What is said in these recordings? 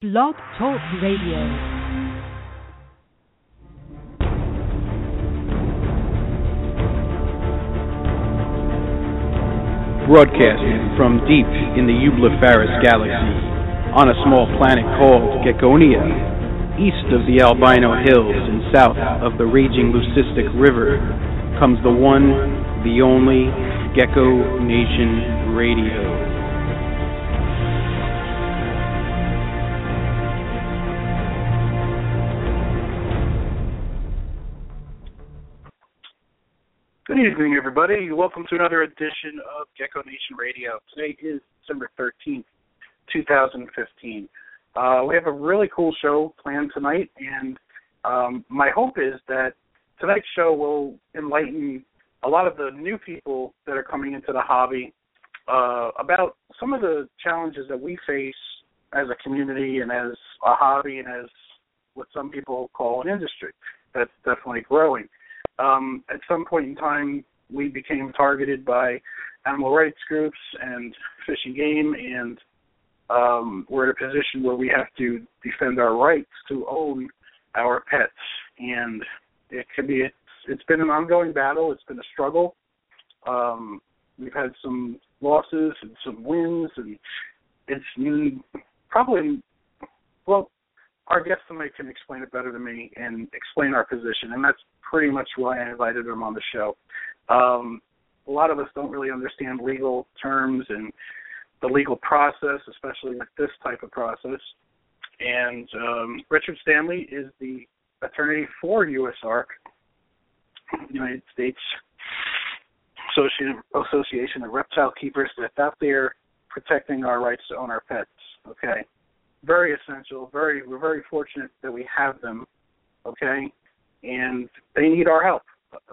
Blog Talk Radio. broadcasting from deep in the Eublepharis galaxy on a small planet called Geckonia, east of the Albino Hills and south of the raging Leucistic River, comes the one, the only Gecko Nation Radio. Evening, everybody. Welcome to another edition of Gecko Nation Radio. Today is December 13th, 2015. Uh, we have a really cool show planned tonight, and um, my hope is that tonight's show will enlighten a lot of the new people that are coming into the hobby uh, about some of the challenges that we face as a community and as a hobby and as what some people call an industry that's definitely growing um, at some point in time, we became targeted by animal rights groups and fish and game, and um, we're in a position where we have to defend our rights to own our pets. And it can be it's, it's been an ongoing battle. It's been a struggle. Um, we've had some losses and some wins, and it's probably well our guest tonight can explain it better than me and explain our position, and that's pretty much why I invited him on the show. Um, a lot of us don't really understand legal terms and the legal process, especially with this type of process. And um, Richard Stanley is the attorney for USARK, United States Association of Reptile Keepers, that's out there protecting our rights to own our pets. Okay, very essential. Very, we're very fortunate that we have them. Okay, and they need our help.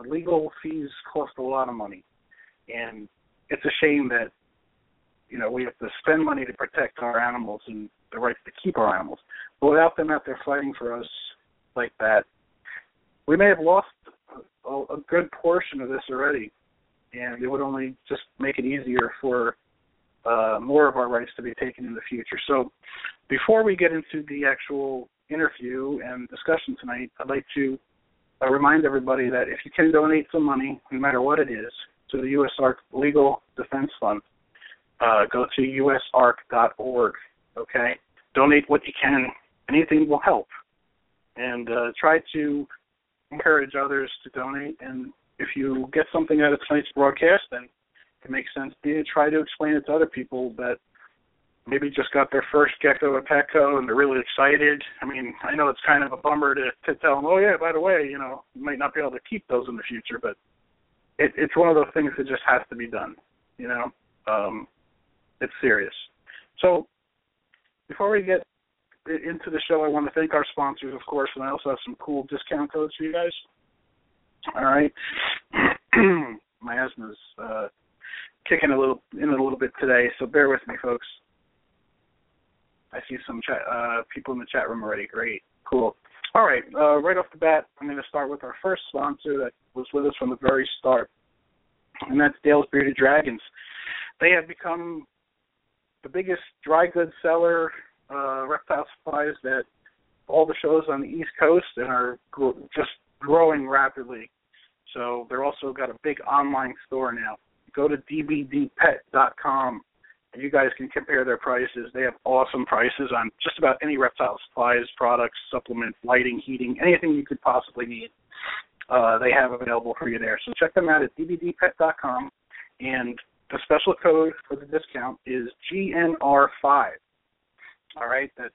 Legal fees cost a lot of money, and it's a shame that you know we have to spend money to protect our animals and the rights to keep our animals. But without them out there fighting for us like that, we may have lost a, a good portion of this already, and it would only just make it easier for uh, more of our rights to be taken in the future. So, before we get into the actual interview and discussion tonight, I'd like to uh, remind everybody that if you can donate some money, no matter what it is, to the USARK Legal Defense Fund, uh, go to usark.org. Okay, donate what you can. Anything will help, and uh, try to encourage others to donate. And if you get something out of tonight's broadcast, then it makes sense to try to explain it to other people that maybe just got their first gecko at Petco and they're really excited. I mean, I know it's kind of a bummer to to tell them, oh yeah, by the way, you know, you might not be able to keep those in the future, but it, it's one of those things that just has to be done. You know, um, it's serious. So before we get into the show, I want to thank our sponsors, of course, and I also have some cool discount codes for you guys. All right, my asthma's uh, kicking a little in a little bit today, so bear with me, folks. I see some chat, uh, people in the chat room already. Great, cool. All right, uh, right off the bat, I'm going to start with our first sponsor that was with us from the very start, and that's Dale's Bearded Dragons. They have become the biggest dry goods seller, uh, reptile supplies that all the shows on the East Coast and are gr- just growing rapidly. So they're also got a big online store now. Go to dbdpet.com and you guys can compare their prices. They have awesome prices on just about any reptile supplies, products, supplements, lighting, heating, anything you could possibly need. Uh, they have available for you there. So check them out at dbdpet.com, and the special code for the discount is GNR5. All right, that's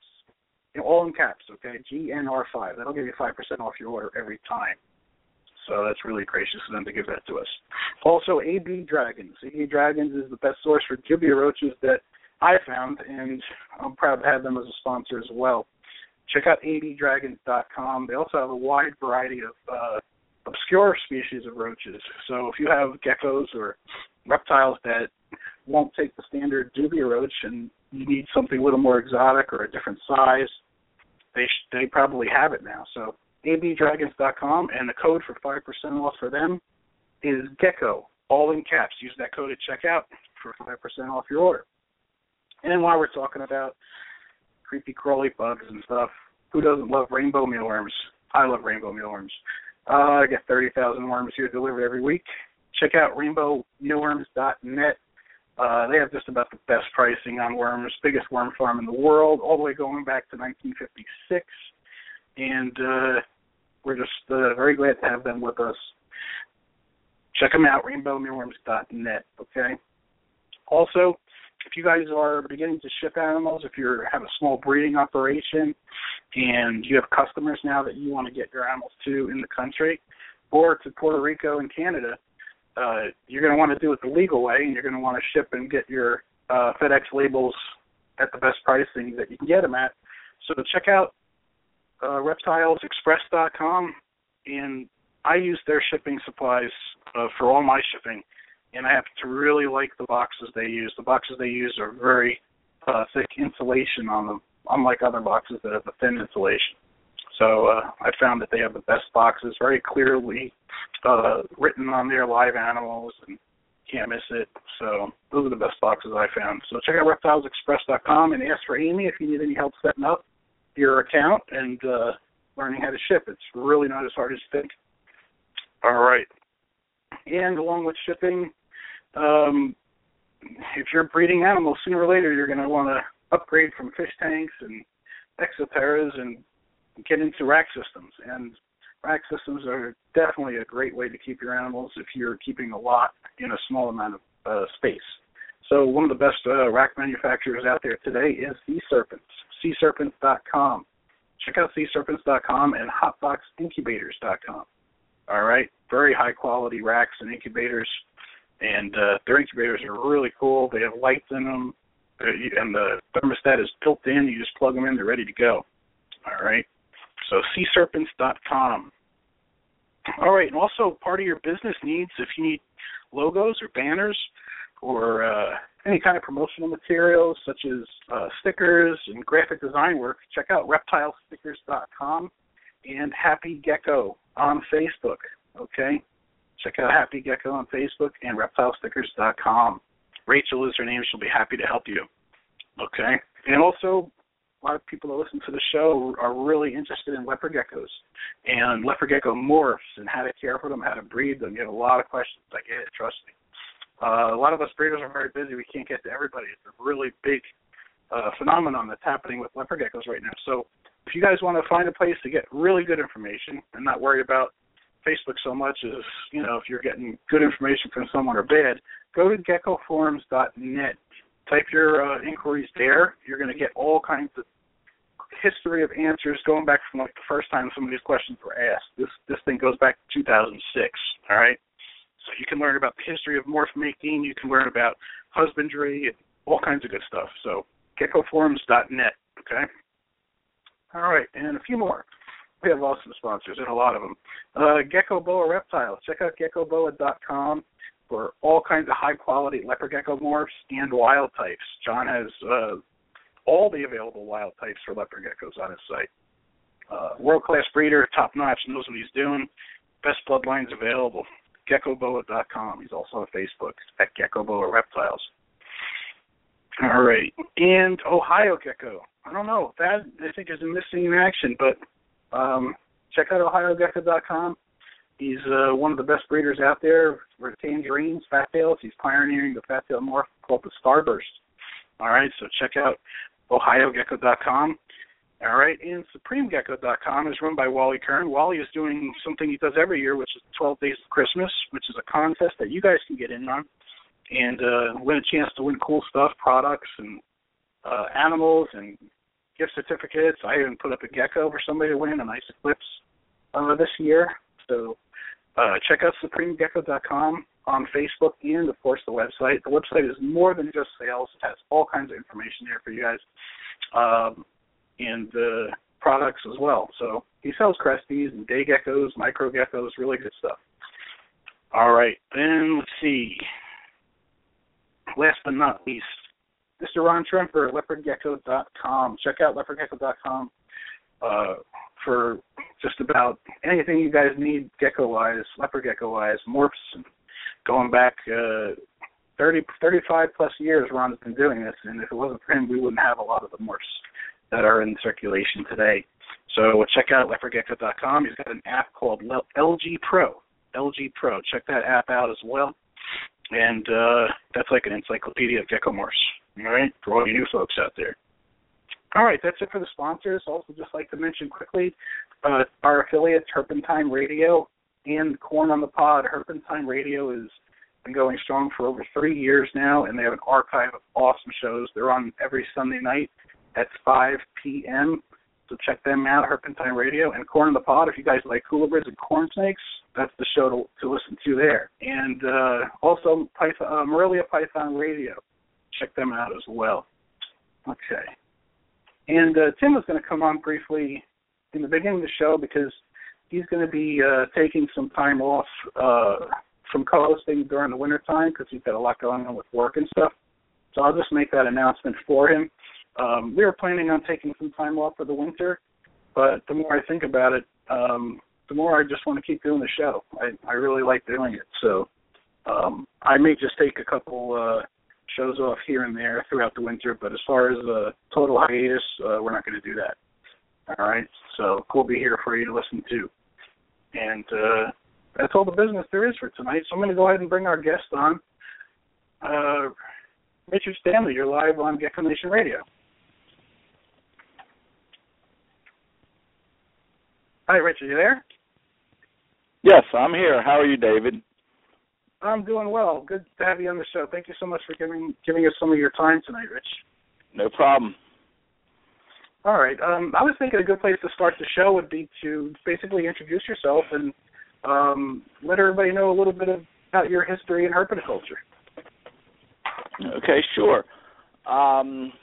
all in caps. Okay, GNR5. That'll give you five percent off your order every time. So that's really gracious of them to give that to us. Also, AB Dragons. AB Dragons is the best source for dubia roaches that I found, and I'm proud to have them as a sponsor as well. Check out abdragons.com. They also have a wide variety of uh, obscure species of roaches. So if you have geckos or reptiles that won't take the standard dubia roach and you need something a little more exotic or a different size, they sh- they probably have it now. So abdragons.com, and the code for 5% off for them is GECKO, all in caps. Use that code at checkout for 5% off your order. And while we're talking about creepy crawly bugs and stuff. Who doesn't love rainbow mealworms? I love rainbow mealworms. Uh, I get 30,000 worms here delivered every week. Check out rainbowmealworms.net. Uh, they have just about the best pricing on worms, biggest worm farm in the world, all the way going back to 1956. And uh, we're just uh, very glad to have them with us. Check them out, rainbowmealworms.net. Okay. Also, if you guys are beginning to ship animals, if you have a small breeding operation, and you have customers now that you want to get your animals to in the country, or to Puerto Rico and Canada, uh, you're going to want to do it the legal way, and you're going to want to ship and get your uh, FedEx labels at the best pricing that you can get them at. So check out uh, reptilesexpress.com, and I use their shipping supplies uh, for all my shipping, and I have to really like the boxes they use. The boxes they use are very uh, thick insulation on them, unlike other boxes that have a thin insulation. So uh, I found that they have the best boxes, very clearly uh, written on their live animals, and can't miss it. So those are the best boxes I found. So check out reptilesexpress.com and ask for Amy if you need any help setting up your account and uh, learning how to ship. It's really not as hard as you think. All right. And along with shipping, um, if you're breeding animals, sooner or later you're going to want to upgrade from fish tanks and exoterras and get into rack systems. And rack systems are definitely a great way to keep your animals if you're keeping a lot in a small amount of uh, space. So one of the best uh, rack manufacturers out there today is Sea Serpents, SeaSerpents.com. Check out SeaSerpents.com and HotBoxIncubators.com. All right, very high quality racks and incubators, and uh, their incubators are really cool. They have lights in them, uh, and the thermostat is built in. You just plug them in; they're ready to go. All right. So SeaSerpents.com. All right, and also part of your business needs if you need logos or banners or uh, any kind of promotional materials such as uh, stickers and graphic design work, check out reptilestickers.com and Happy Gecko on Facebook. Okay, check out Happy Gecko on Facebook and reptilestickers.com. Rachel is her name; she'll be happy to help you. Okay, and also a lot of people that listen to the show are really interested in leopard geckos and leopard gecko morphs and how to care for them, how to breed them. You have a lot of questions. I get it, trust me. Uh, a lot of us breeders are very busy. We can't get to everybody. It's a really big uh, phenomenon that's happening with leopard geckos right now. So if you guys want to find a place to get really good information and not worry about Facebook so much as, you know, if you're getting good information from someone or bad, go to geckoforums.net. Type your uh, inquiries there. You're going to get all kinds of history of answers going back from like the first time some of these questions were asked. This this thing goes back to 2006. All right. So you can learn about the history of morph making. You can learn about husbandry and all kinds of good stuff. So geckoforums.net. Okay. All right, and a few more. We have awesome sponsors and a lot of them. Uh, Gecko Boa Reptiles. Check out geckoboa.com for all kinds of high quality leopard gecko morphs and wild types. John has uh, all the available wild types for leopard geckos on his site. Uh, World class breeder, top notch, knows what he's doing. Best bloodlines available. GeckoBoa.com. He's also on Facebook at Geckoboa Reptiles. All right, and Ohio Gecko. I don't know that I think is a missing in action, but um, check out OhioGecko.com. He's uh, one of the best breeders out there for tangerines, fat tails. He's pioneering the fat tail morph called the Starburst. All right, so check out OhioGecko.com. All right, and SupremeGecko.com is run by Wally Kern. Wally is doing something he does every year, which is 12 Days of Christmas, which is a contest that you guys can get in on and uh, win a chance to win cool stuff, products and uh, animals and gift certificates. I even put up a gecko for somebody to win a nice eclipse uh, this year. So uh, check out SupremeGecko.com on Facebook and, of course, the website. The website is more than just sales. It has all kinds of information there for you guys. Um, and uh, products as well. So he sells cresties and day geckos, micro geckos, really good stuff. All right, then let's see. Last but not least, Mr. Ron Tremper at leopardgecko.com. Check out leopardgecko.com uh, for just about anything you guys need gecko wise, leopard gecko wise, morphs, going back uh, 30, 35 plus years. Ron's been doing this, and if it wasn't for him, we wouldn't have a lot of the morphs that are in circulation today. So check out leopardgecko.com. He's got an app called LG Pro. LG Pro. Check that app out as well. And uh, that's like an encyclopedia of gecko morphs. All right, for all you new folks out there. All right, that's it for the sponsors. Also, just like to mention quickly, uh, our affiliate Herpentine Radio and Corn on the Pod. Herpentine Radio has been going strong for over three years now, and they have an archive of awesome shows. They're on every Sunday night at 5 p.m. So check them out, Herpentine Radio and Corn on the Pod. If you guys like colubrids and corn snakes, that's the show to, to listen to there. And uh, also Python, uh, Morelia Python Radio. Check them out as well. Okay. And uh, Tim was going to come on briefly in the beginning of the show because he's going to be uh, taking some time off uh, from co-hosting during the winter time because he's got a lot going on with work and stuff. So I'll just make that announcement for him. Um, we were planning on taking some time off for the winter, but the more I think about it, um, the more I just want to keep doing the show. I, I really like doing it. So um, I may just take a couple uh, shows off here and there throughout the winter, but as far as a total hiatus, uh, we're not going to do that. All right, so we'll be here for you to listen to. And uh, that's all the business there is for tonight. So I'm going to go ahead and bring our guest on. Uh, Richard Stanley, you're live on Gecko Nation Radio. Hi, Richard, you there? Yes, I'm here. How are you, David? I'm doing well. Good to have you on the show. Thank you so much for giving giving us some of your time tonight, Rich. No problem. All right. Um, I was thinking a good place to start the show would be to basically introduce yourself and um, let everybody know a little bit about your history in herpetoculture. Okay, sure. Um,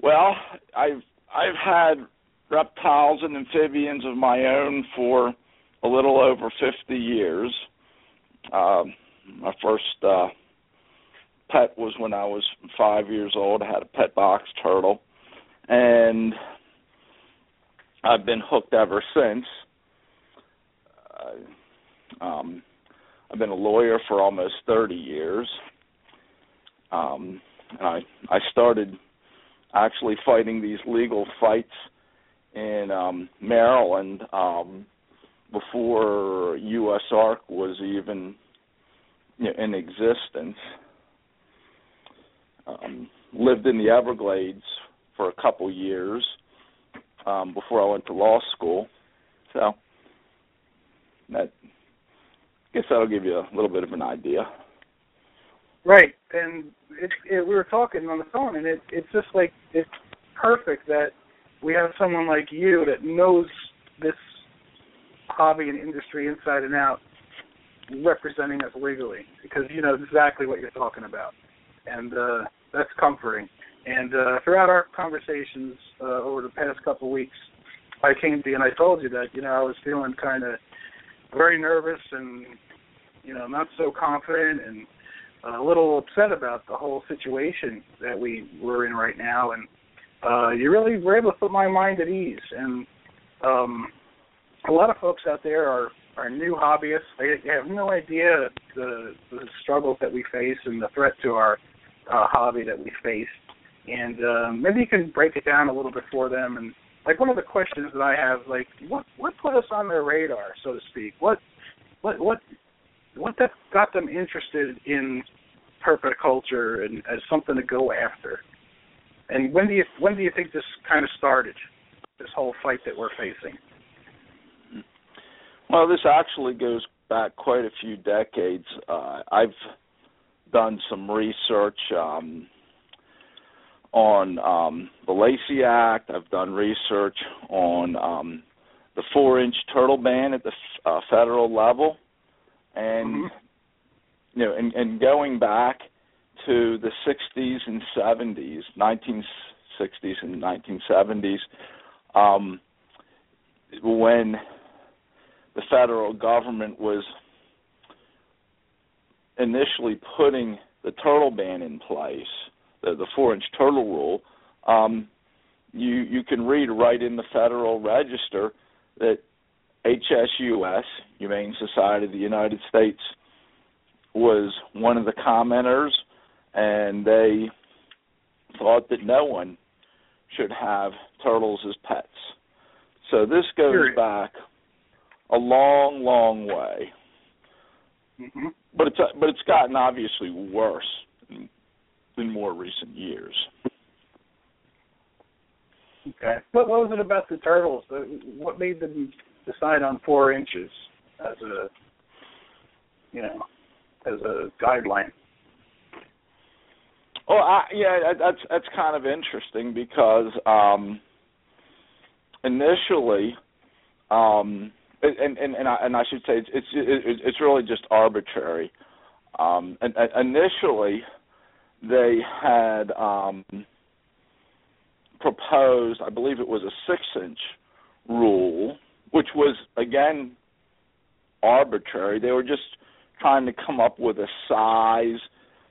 well, I've I've had reptiles and amphibians of my own for a little over 50 years. Uh, my first uh, pet was when I was five years old. I had a pet box turtle, and I've been hooked ever since. Uh, um, I've been a lawyer for almost 30 years. Um, and I I started actually fighting these legal fights in um, Maryland um, before USARK was even you know, in existence. Um, lived in the Everglades for a couple years um, before I went to law school. So that I guess that'll give you a little bit of an idea. Right, and it, it, we were talking on the phone, and it, it's just like it's perfect that we have someone like you that knows this hobby and industry inside and out representing us legally because you know exactly what you're talking about. And uh that's comforting. And uh throughout our conversations uh over the past couple of weeks I came to you and I told you that you know I was feeling kind of very nervous and you know not so confident and a little upset about the whole situation that we were in right now. And uh, you really were able to put my mind at ease. And um, a lot of folks out there are are new hobbyists. They have no idea the the struggles that we face and the threat to our uh, hobby that we face. And um, maybe you can break it down a little bit for them. And like one of the questions that I have, like what what put us on their radar, so to speak? What what what what that got them interested in herpetoculture and as something to go after? And when do you when do you think this kind of started? This whole fight that we're facing. Well, this actually goes back quite a few decades. Uh, I've done some research um, on um, the Lacey Act. I've done research on um, the four-inch turtle ban at the uh, federal level, and mm-hmm. you know, and, and going back to the 60s and 70s, 1960s and 1970s, um, when the federal government was initially putting the turtle ban in place, the, the four-inch turtle rule. Um, you you can read right in the Federal Register that HSUS, Humane Society of the United States, was one of the commenters and they thought that no one should have turtles as pets. So this goes Period. back a long, long way. hmm But it's but it's gotten obviously worse in, in more recent years. Okay. What, what was it about the turtles? What made them decide on four inches as a, you know, as a guideline? Well, I, yeah, that's that's kind of interesting because um, initially, um, and and and I, and I should say it's it's it's really just arbitrary. Um, and, and initially, they had um, proposed, I believe it was a six-inch rule, which was again arbitrary. They were just trying to come up with a size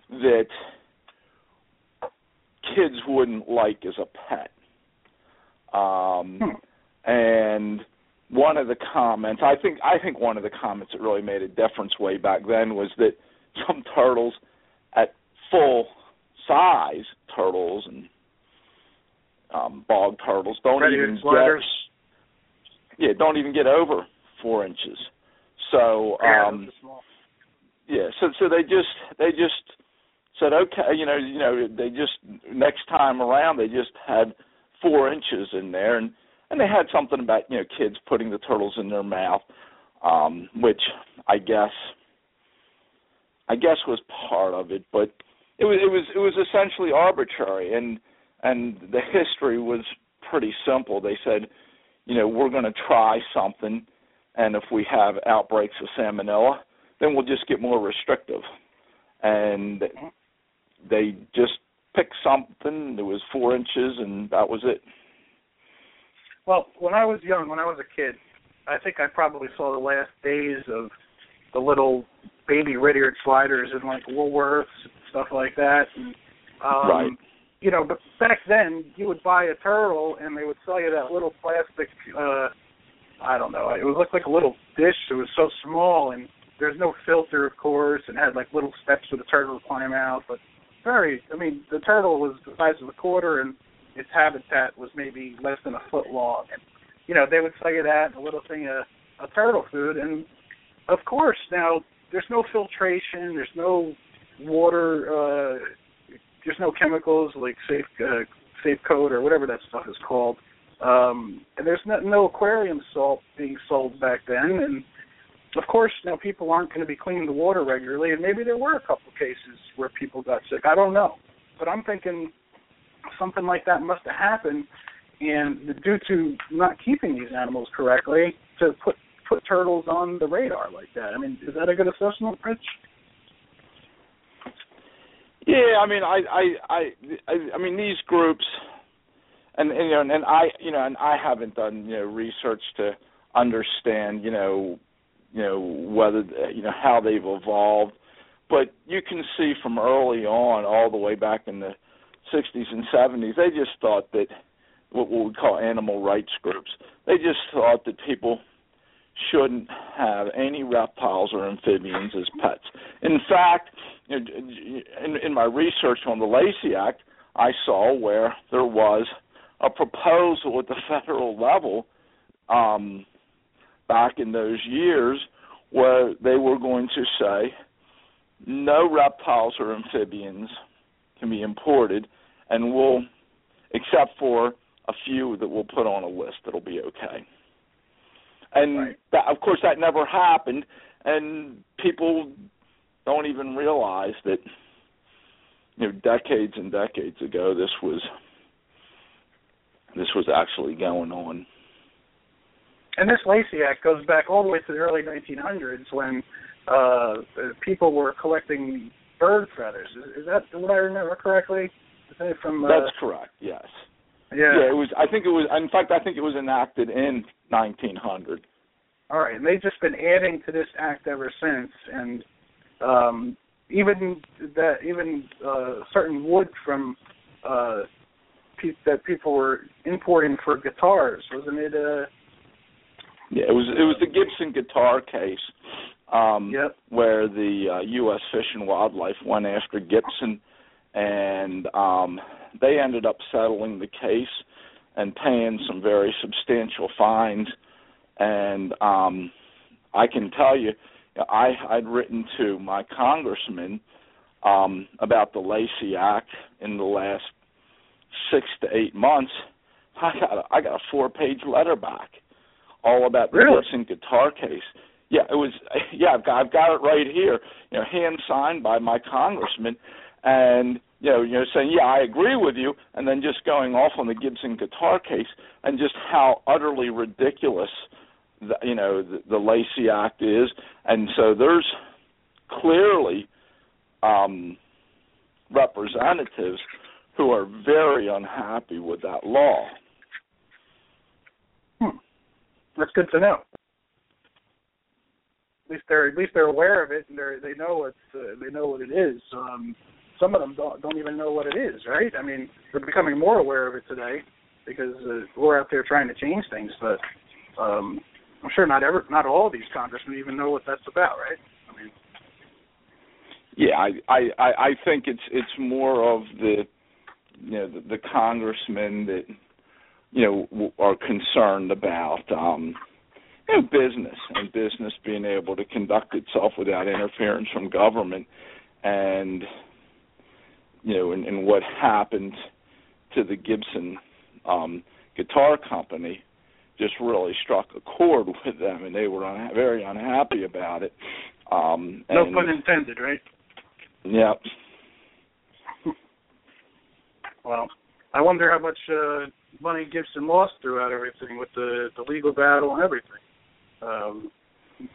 that kids wouldn't like as a pet. Um, Hmm. and one of the comments, I think, I think one of the comments that really made a difference way back then was that some turtles, at full size turtles and um, bog turtles, don't Ready even sliders. get, yeah, don't even get over four inches. So, um, small. yeah, so so they just they just said okay, you know, you know, they just next time around they just had four inches in there, and and they had something about you know kids putting the turtles in their mouth, um, which I guess I guess was part of it, but it was it was it was essentially arbitrary, and and the history was pretty simple. They said, you know, we're going to try something, and if we have outbreaks of salmonella, then we'll just get more restrictive. And they just picked something that was four inches, and that was it. Well, when I was young, when I was a kid, I think I probably saw the last days of the little baby red-eared sliders in like Woolworths stuff like that. And, um, Right. You know, but back then you would buy a turtle and they would sell you that little plastic. uh I don't know. It would look like a little dish. It was so small and there's no filter, of course, and had like little steps for the turtle to climb out. But very, I mean, the turtle was the size of a quarter and its habitat was maybe less than a foot long. And you know, they would sell you that a little thing of, of turtle food. And of course, now there's no filtration, there's no water, uh, there's no chemicals like safe uh, safe coat or whatever that stuff is called. Um, and there's no, no aquarium salt being sold back then. And of course, now people aren't going to be cleaning the water regularly. And maybe there were a couple of cases where people got sick. I don't know, but I'm thinking something like that must have happened, and due to not keeping these animals correctly, to put put turtles on the radar like that. I mean, is that a good assessment, Rich? Yeah, I mean, I, I, I, I, I mean, these groups, and, and you know, and I, you know, and I haven't done you know research to understand, you know, you know whether you know how they've evolved, but you can see from early on, all the way back in the 60s and 70s, they just thought that what we call animal rights groups, they just thought that people shouldn't have any reptiles or amphibians as pets. In fact, in, in my research on the Lacey Act, I saw where there was a proposal at the federal level um, back in those years where they were going to say no reptiles or amphibians can be imported, and we'll, except for a few that we'll put on a list that'll be okay. And Right. that, of course, that never happened, and people don't even realize that you know decades and decades ago this was this was actually going on. And this Lacey Act goes back all the way to the early 1900s when uh people were collecting bird feathers. Is, is that what I remember correctly? From uh, That's correct. Yes. yeah. it was. I think it was. In fact, I think it was enacted in 1900. All right, and they've just been adding to this act ever since, and um, even that even uh, certain wood from uh, pe- that people were importing for guitars, wasn't it? Uh, Yeah, it was. It was the Gibson guitar case. Um, Yep. Where the uh, U.S. Fish and Wildlife went after Gibson, and um, they ended up settling the case and paying some very substantial fines. And um, I can tell you, I, I'd written to my congressman um, about the Lacey Act in the last six to eight months. I got a, I got a four page letter back, all about the really? Gibson guitar case. Yeah, it was. Yeah, I've got, I've got it right here. You know, hand signed by my congressman, and you know, you know, saying, yeah, I agree with you, and then just going off on the Gibson guitar case and just how utterly ridiculous, the, you know, the, the Lacey Act is, and so there's clearly um, representatives who are very unhappy with that law. That's good to know. At least they're at least they're aware of it and they they know it's uh, they know what it is. Um, some of them don't don't even know what it is, right? I mean, they're becoming more aware of it today because uh, we're out there trying to change things. But um, I'm sure not ever not all these congressmen even know what that's about, right? I mean, yeah, I I I think it's it's more of the you know the, the congressmen that you know are concerned about um you know business and business being able to conduct itself without interference from government and you know and, and what happened to the Gibson um guitar company just really struck a chord with them and they were unha- very unhappy about it um no and, pun intended, right? yeah Well, I wonder how much uh, money Gibson lost throughout everything with the the legal battle and everything. Um,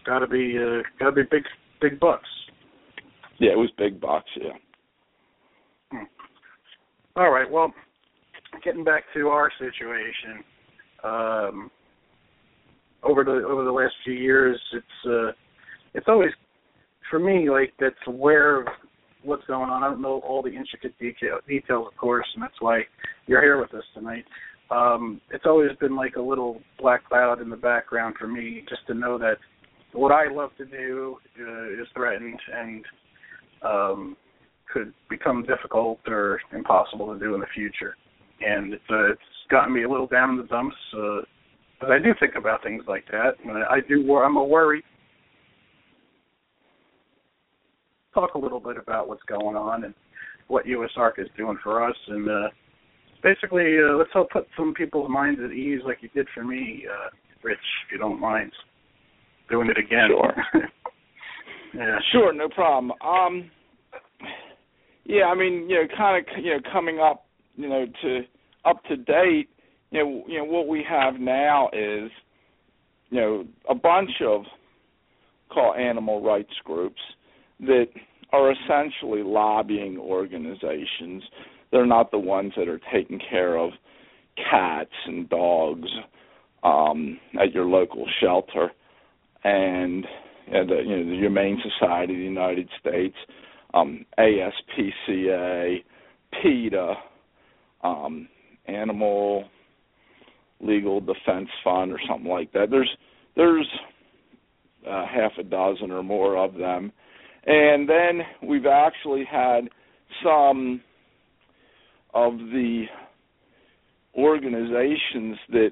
got to be uh, got to be big big bucks. yeah it was big bucks yeah All right. Well, getting back to our situation, um, over the over the last few years, it's uh, it's always for me like that's aware of what's going on. I don't know all the intricate detail, details, of course, and that's why you're here with us tonight. Um, it's always been like a little black cloud in the background for me, just to know that what I love to do uh, is threatened and um, could become difficult or impossible to do in the future. And it's uh, it's gotten me a little down in the dumps. Uh, but I do think about things like that. I do. wor- I'm a worry. Talk a little bit about what's going on and what USARK is doing for us, and uh, basically, uh, let's help put some people's minds at ease, like you did for me, uh, Rich, if you don't mind doing it again. Sure. yeah. Sure, no problem. Um, yeah, I mean, you know, kind of, you know, coming up, you know, to up to date, you know, you know, what we have now is, you know, a bunch of call animal rights groups that are essentially lobbying organizations. They're not the ones that are taking care of cats and dogs um, at your local shelter, and know, the, you know the Humane Society of the United States, um, ASPCA, PETA, um, Animal Legal Defense Fund, or something like that. There's there's uh, half a dozen or more of them, and then we've actually had some of the organizations that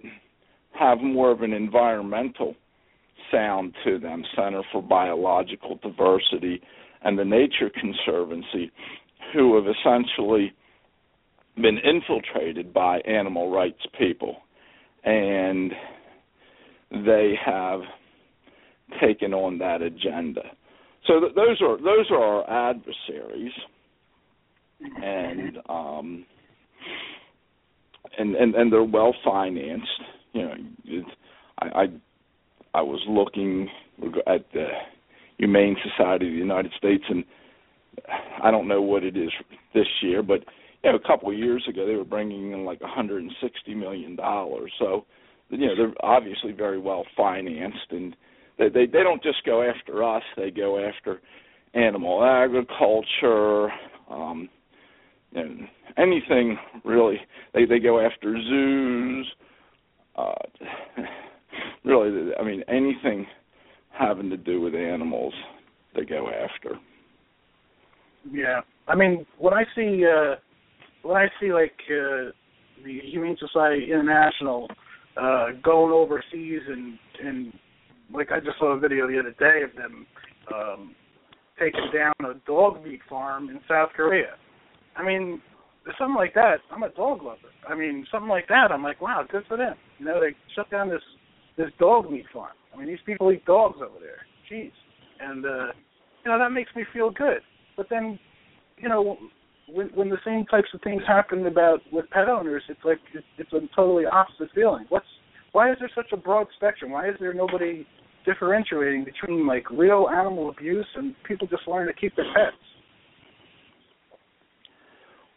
have more of an environmental sound to them Center for Biological Diversity and the Nature Conservancy, who have essentially been infiltrated by animal rights people. And they have taken on that agenda. So th- those are those are our adversaries, and um, and and and they're well financed. You know, it, I, I I was looking at the Humane Society of the United States, and I don't know what it is this year, but you know, a couple of years ago they were bringing in like 160 million dollars. So, you know, they're obviously very well financed, and they they they don't just go after us; they go after animal agriculture, um, and anything really. They they go after zoos. Uh, really, I mean, anything having to do with animals, they go after. Yeah, I mean, when I see uh, when I see like uh, the Humane Society International uh, going overseas and and like I just saw a video the other day of them um, taking down a dog meat farm in South Korea. I mean, something like that. I'm a dog lover. I mean, something like that. I'm like, wow, good for them. You know, they shut down this this dog meat farm. I mean, these people eat dogs over there. Jeez, and uh, you know that makes me feel good. But then, you know, when when the same types of things happen about with pet owners, it's like it's, it's a totally opposite feeling. What's why is there such a broad spectrum? Why is there nobody differentiating between like real animal abuse and people just wanting to keep their pets?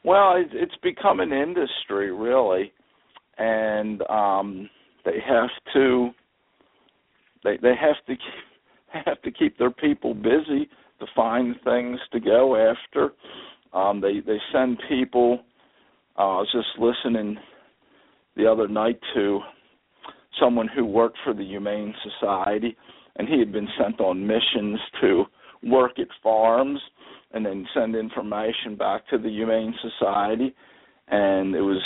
Well, it, it's become an industry, really, and um, they have to they they have to keep, have to keep their people busy to find things to go after. Um, they they send people. Uh, I was just listening the other night to someone who worked for the Humane Society, and he had been sent on missions to work at farms and then send information back to the Humane Society. And it was,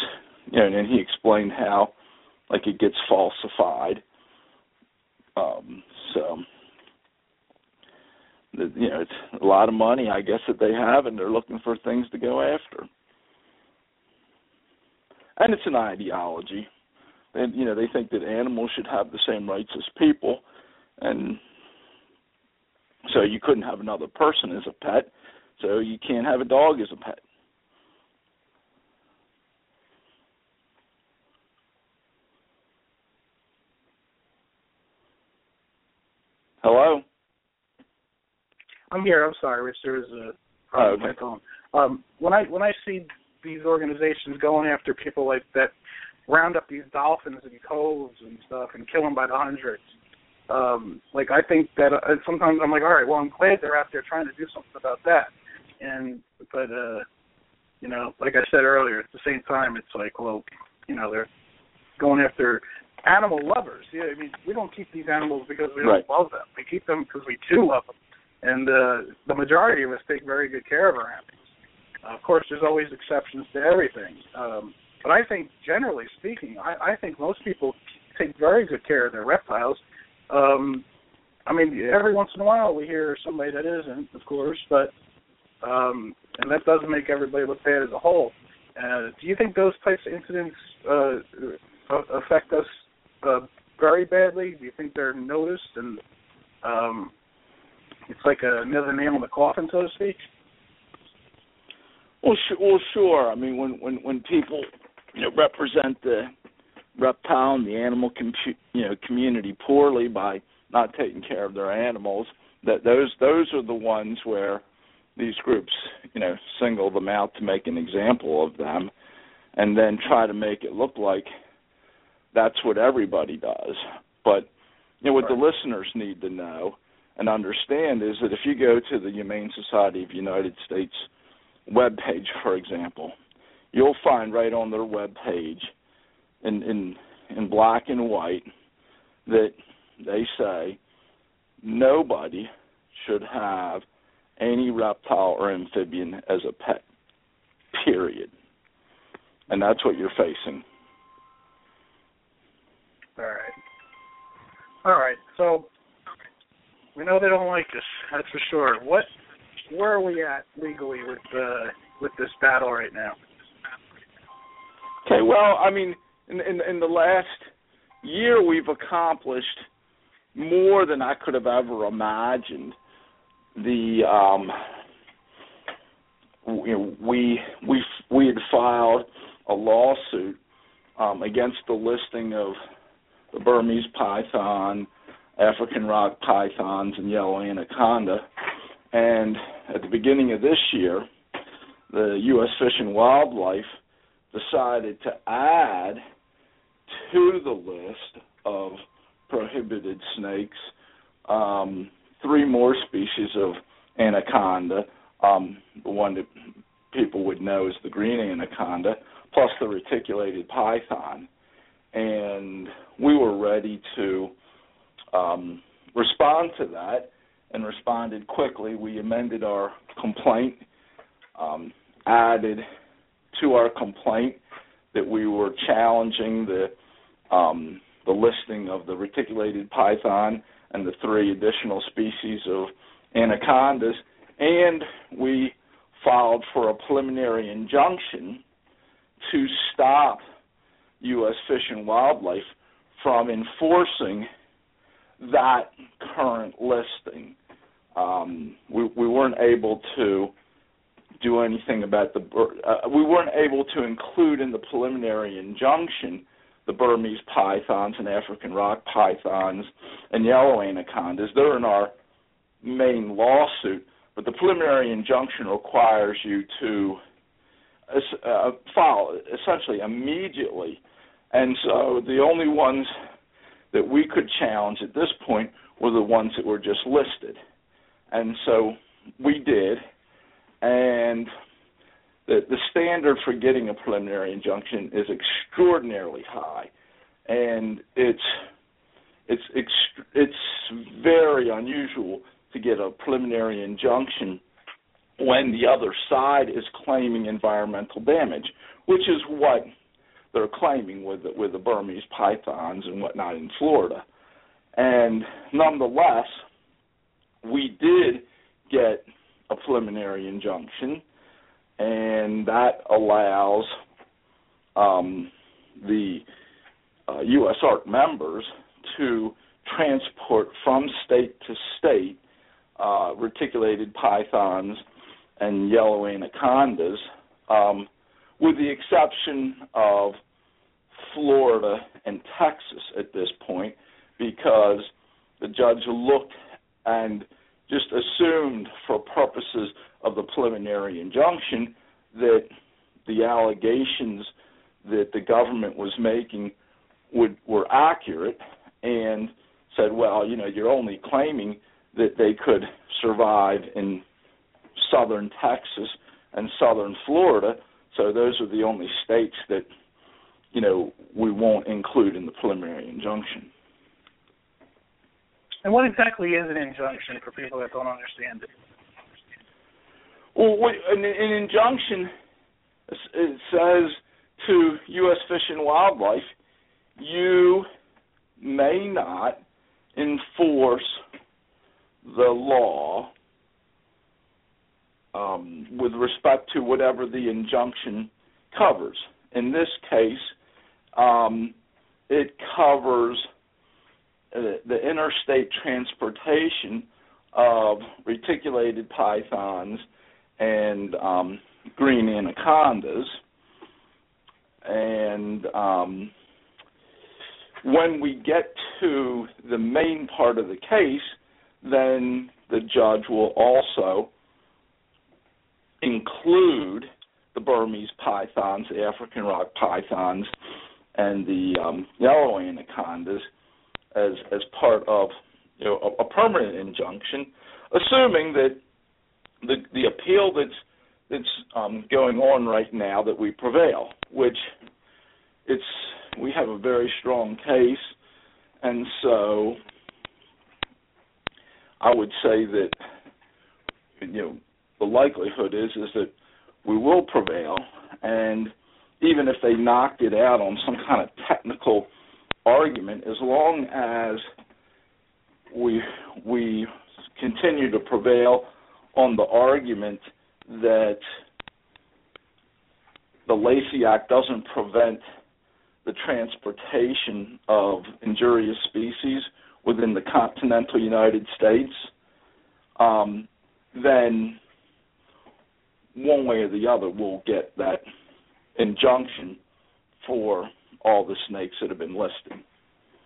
you know, and he explained how, like, it gets falsified. Um, so, you know, it's a lot of money, I guess, that they have, and they're looking for things to go after. And it's an ideology. And you know, they think that animals should have the same rights as people, and so you couldn't have another person as a pet so you can't have a dog as a pet. Hello. I'm here. I'm sorry, Rich. There was a problem oh, okay. with my phone. Um, when I when I see these organizations going after people like that, round up these dolphins and coves and stuff and kill them by the hundreds, um, like I think that uh, sometimes I'm like, all right, well, I'm glad they're out there trying to do something about that. And but uh you know like i said earlier at the same time it's like well you know they're going after animal lovers. Yeah i mean we don't keep these animals because we don't right. love them. We keep them because we do love them and uh the majority of us take very good care of our animals. Uh, of course there's always exceptions to everything. Um but i think generally speaking i i think most people take very good care of their reptiles um I mean, every once in a while we hear somebody that isn't, of course, but um, and that doesn't make everybody look bad as a whole. Uh, do you think those types of incidents uh, affect us uh, very badly? Do you think they're noticed and um, it's like another nail in the coffin, so to speak? Well, sh- well, sure. I mean, when when when people you know represent the reptile and the animal com- you know community poorly by not taking care of their animals, that those those are the ones where these groups, you know, single them out to make an example of them and then try to make it look like that's what everybody does. But you know what right. the listeners need to know and understand is that if you go to the Humane Society of United States web page for example, you'll find right on their web page in in in black and white that they say nobody should have any reptile or amphibian as a pet. Period. And that's what you're facing. All right. All right. So we know they don't like us. That's for sure. What? Where are we at legally with uh, with this battle right now? Okay. Well, I mean, in, in in the last year, we've accomplished more than I could have ever imagined the um, we we we had filed a lawsuit um, against the listing of the Burmese python, African rock pythons, and yellow anaconda. And at the beginning of this year, the U.S. Fish and Wildlife decided to add to the list of prohibited snakes um, three more species of anaconda. Um, the one that people would know is the green anaconda, plus the reticulated python. And we were ready to um, respond to that and responded quickly. We amended our complaint um, added to our complaint that we were challenging the um, the listing of the reticulated python and the three additional species of anacondas, and we filed for a preliminary injunction to stop U.S. Fish and Wildlife from enforcing that current listing. Um, we, we weren't able to do anything about the. Uh, we weren't able to include in the preliminary injunction the Burmese pythons and African rock pythons and yellow anacondas. They're in our main lawsuit, but the preliminary injunction requires you to uh, file essentially immediately. And so the only ones that we could challenge at this point were the ones that were just listed. And so we did. And the the standard for getting a preliminary injunction is extraordinarily high, and it's it's it's very unusual to get a preliminary injunction when the other side is claiming environmental damage, which is what they're claiming with the, with the Burmese pythons and whatnot in Florida. And nonetheless, we did get a preliminary injunction and that allows um, the uh, members to transport from state to state uh, reticulated pythons and yellow anacondas, um, with the exception of Florida and Texas at this point, because the judge looked and just assumed for purposes of the preliminary injunction that the allegations that the government was making would were accurate and said, well, you know, you're only claiming that they could survive in southern Texas and southern Florida, so those are the only states that you know we won't include in the preliminary injunction. And what exactly is an injunction for people that don't understand it? Well, an, an injunction it says to U.S. Fish and Wildlife, you may not enforce the law um, with respect to whatever the injunction covers. In this case, um, it covers uh, the interstate transportation of reticulated pythons and um, green anacondas. And um, when we get to the main part of the case, then the judge will also include the Burmese pythons, the African rock pythons, and the um, yellow anacondas as as part of you know a, a permanent injunction, assuming that the the appeal that's that's um, going on right now that we prevail, which it's we have a very strong case, and so I would say that you know the likelihood is is that we will prevail, and even if they knocked it out on some kind of technical argument, as long as we we continue to prevail on the argument that the Lacey Act doesn't prevent the transportation of injurious species within the continental United States, um, then one way or the other we'll get that injunction for all the snakes that have been listed.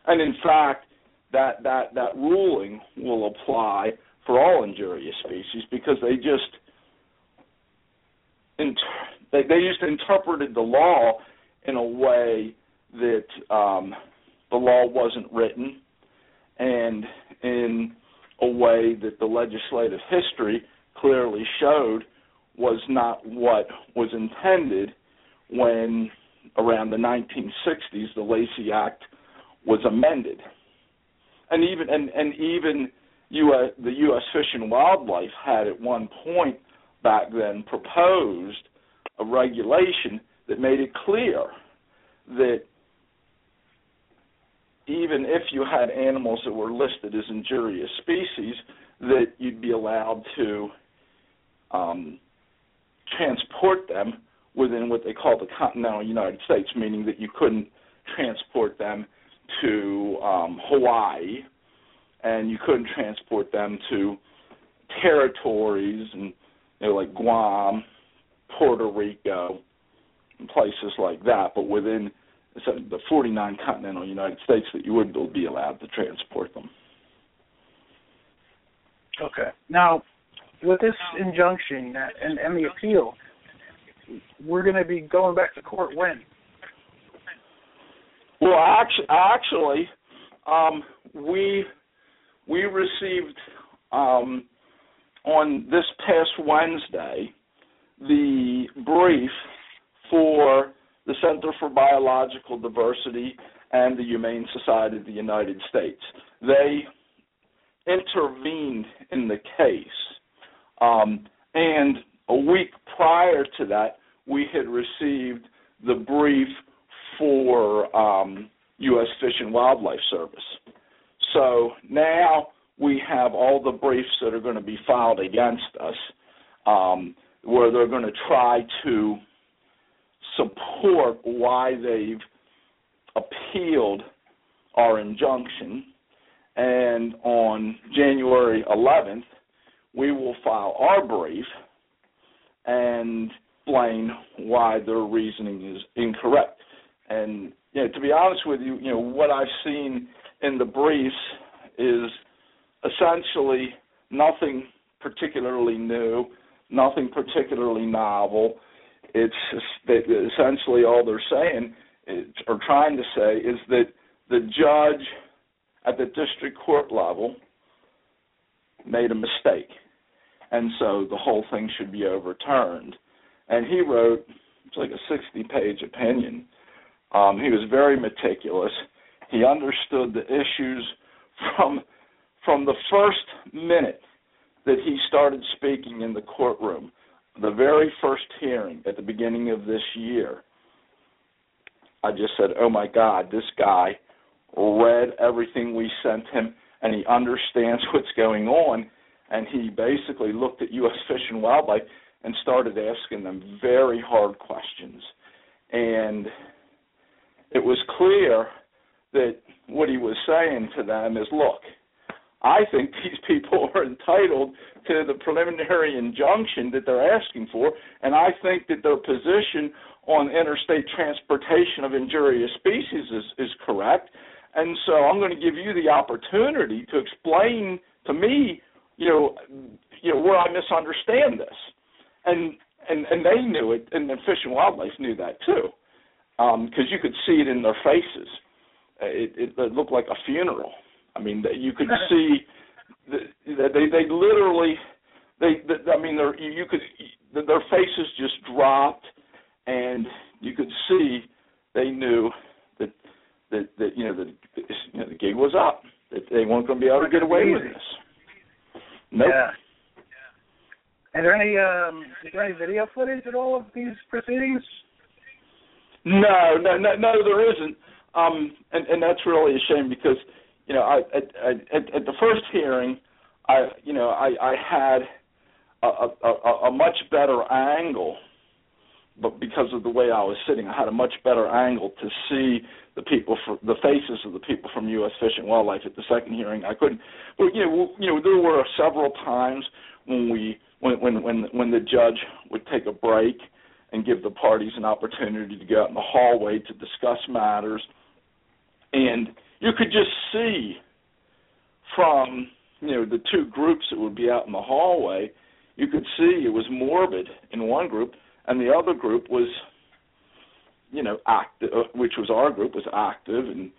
And in fact, that that that ruling will apply for all injurious species because they just inter- they, they just interpreted the law in a way that um, the law wasn't written, and in a way that the legislative history clearly showed was not what was intended when around the 1960s the Lacey Act was amended. And even and, and even US, the U.S. Fish and Wildlife had at one point back then proposed a regulation that made it clear that even if you had animals that were listed as injurious species, that you'd be allowed to um, transport them within what they call the continental United States, meaning that you couldn't transport them to um, Hawaii and you couldn't transport them to territories and you know like Guam, Puerto Rico, and places like that, but within the 49 continental United States that you would be allowed to transport them. Okay. Now, with this injunction and, and the appeal, we're going to be going back to court when? Well, actually, actually um, we we received um, on this past Wednesday the brief for the Center for Biological Diversity and the Humane Society of the United States. They intervened in the case. Um, and a week prior to that, we had received the brief for um, U.S. Fish and Wildlife Service. So now we have all the briefs that are going to be filed against us, um, where they're going to try to support why they've appealed our injunction. And on January 11th, we will file our brief and explain why their reasoning is incorrect. And you know, to be honest with you, you know what I've seen in the briefs is essentially nothing particularly new, nothing particularly novel. It's essentially all they're saying or trying to say is that the judge at the district court level made a mistake, and so the whole thing should be overturned. And he wrote it's like a 60-page opinion. Um, he was very meticulous. He understood the issues from from the first minute that he started speaking in the courtroom, the very first hearing at the beginning of this year. I just said, "Oh my God, this guy read everything we sent him, and he understands what's going on." And he basically looked at U.S. Fish and Wildlife and started asking them very hard questions. And it was clear that what he was saying to them is look, I think these people are entitled to the preliminary injunction that they're asking for, and I think that their position on interstate transportation of injurious species is, is correct. And so I'm going to give you the opportunity to explain to me, you know, you know where I misunderstand this. And and and they knew it, and the Fish and Wildlife knew that too, because um, you could see it in their faces. It, it, it looked like a funeral. I mean, you could see that they they literally they, they I mean, their you could their faces just dropped, and you could see they knew that that that you know that you know the gig was up. That they weren't going to be able to get away with this. Nope. Yeah. Is there any um, is there any video footage at all of these proceedings? No, no, no, no, there isn't. Um, and and that's really a shame because you know I at at, at the first hearing, I you know I I had a, a, a much better angle, but because of the way I was sitting, I had a much better angle to see the people for the faces of the people from U.S. Fish and Wildlife. At the second hearing, I couldn't. But you know, you know, there were several times when we when when when when the judge would take a break and give the parties an opportunity to go out in the hallway to discuss matters and you could just see from you know the two groups that would be out in the hallway you could see it was morbid in one group and the other group was you know active uh, which was our group was active and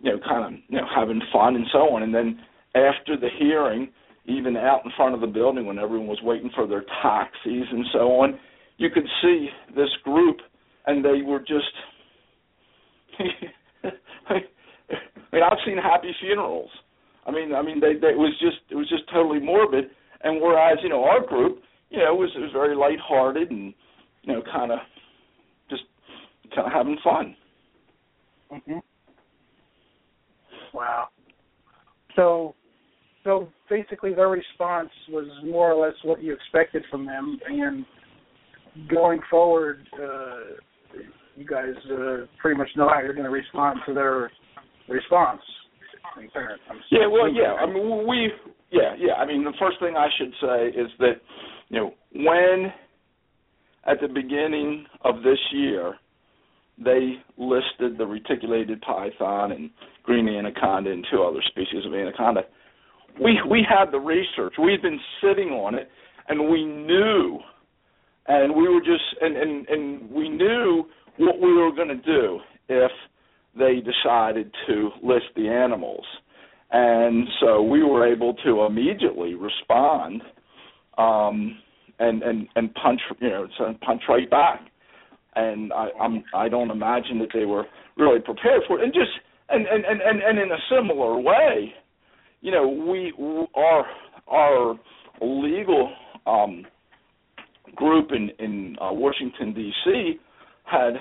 you know kind of you know having fun and so on and then after the hearing even out in front of the building when everyone was waiting for their taxis and so on, you could see this group, and they were just. I mean, I've seen happy funerals. I mean, I mean, they, they it was just it was just totally morbid. And whereas you know our group, you know, was was very lighthearted and you know, kind of just kind of having fun. hmm Wow. So, so basically, their response was more or less what you expected from them, and going forward, uh, you guys uh, pretty much know how you're going to respond to their response. Yeah, well, yeah. I mean, we, yeah, yeah. I mean, the first thing I should say is that, you know, when at the beginning of this year, they listed the reticulated python and green anaconda and two other species of anaconda. We we had the research. We'd been sitting on it, and we knew, and we were just and and and we knew what we were going to do if they decided to list the animals. And so we were able to immediately respond um, and, and, and punch you know punch right back. And I I'm I don't imagine that they were really prepared for it. And just and and, and, and, and in a similar way, you know, we our our legal um, group in in uh, Washington D.C. had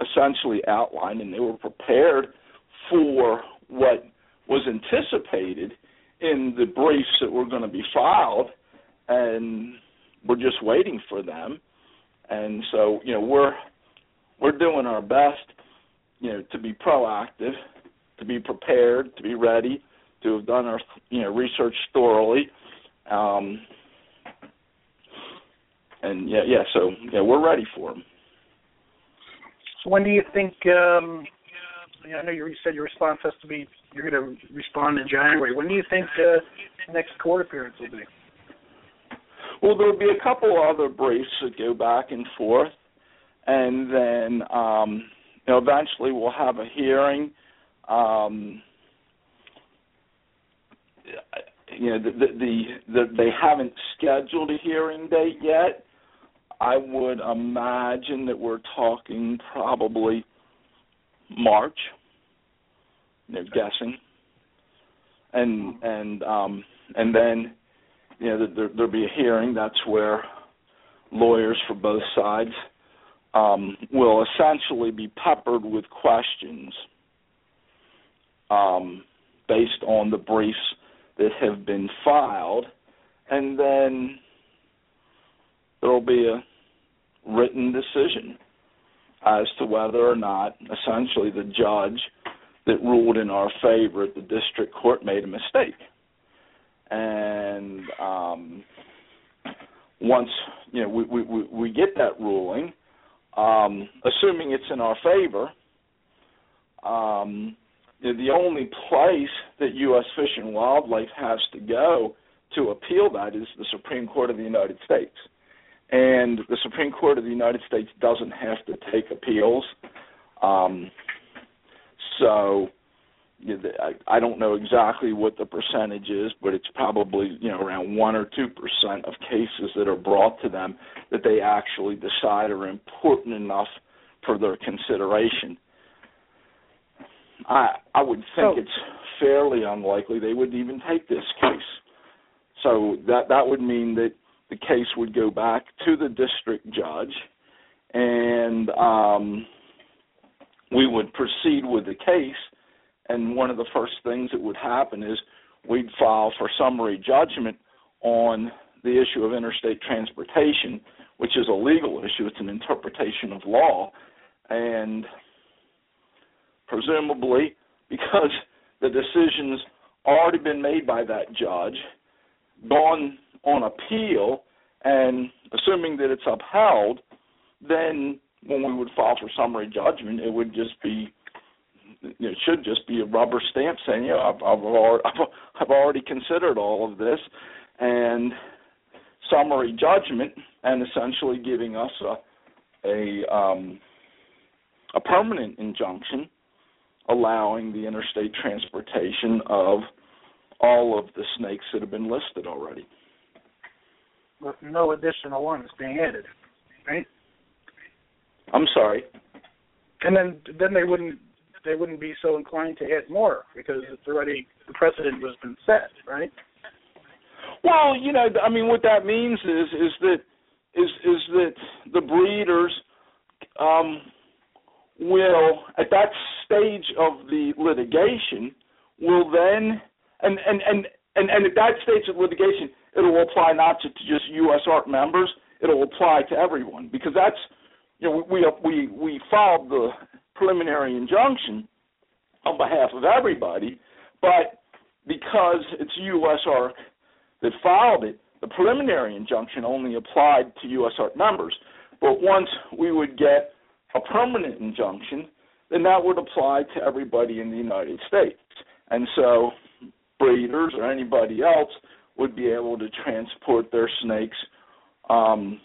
essentially outlined and they were prepared for what was anticipated in the briefs that were going to be filed and we're just waiting for them. And so you know we're we're doing our best you know to be proactive to be prepared to be ready to have done our you know research thoroughly. Um and yeah yeah so yeah we're ready for them when do you think? Um, I know you said your response has to be you're going to respond in January. When do you think uh, the next court appearance will be? Well, there'll be a couple other briefs that go back and forth, and then um, you know eventually we'll have a hearing. Um, you know, the, the, the, the they haven't scheduled a hearing date yet, I would imagine that we're talking probably March. They're guessing, and and um, and then you know there, there'll be a hearing. That's where lawyers for both sides um, will essentially be peppered with questions um, based on the briefs that have been filed, and then there'll be a written decision as to whether or not essentially the judge that ruled in our favor at the district court made a mistake. And um, once you know we, we, we get that ruling, um, assuming it's in our favor, um, the only place that U.S. Fish and Wildlife has to go to appeal that is the Supreme Court of the United States. And the Supreme Court of the United States doesn't have to take appeals. Um, so I, I don't know exactly what the percentage is, but it's probably you know around one or two percent of cases that are brought to them that they actually decide are important enough for their consideration. I I would think it's fairly unlikely they would even take this case. So that that would mean that the case would go back to the district judge, and um, we would proceed with the case. And one of the first things that would happen is we'd file for summary judgment on the issue of interstate transportation, which is a legal issue. It's an interpretation of law, and presumably because the decision's already been made by that judge, gone on appeal, and assuming that it's upheld, then when we would file for summary judgment, it would just be it should just be a rubber stamp saying, "Yeah, I've I've already, I've already considered all of this," and summary judgment, and essentially giving us a a um, a permanent injunction allowing the interstate transportation of all of the snakes that have been listed already with no additional ones being added, right? I'm sorry. And then then they wouldn't they wouldn't be so inclined to add more because it's already the precedent has been set, right? Well, you know, I mean, what that means is is that is is that the breeders um, will at that stage of the litigation will then and and and and, and at that stage of litigation it will apply not to, to just USARK members it'll apply to everyone because that's you know we we we filed the preliminary injunction on behalf of everybody but because it's USARK that filed it the preliminary injunction only applied to USARK members but once we would get a permanent injunction, then that would apply to everybody in the United States. And so breeders or anybody else would be able to transport their snakes um,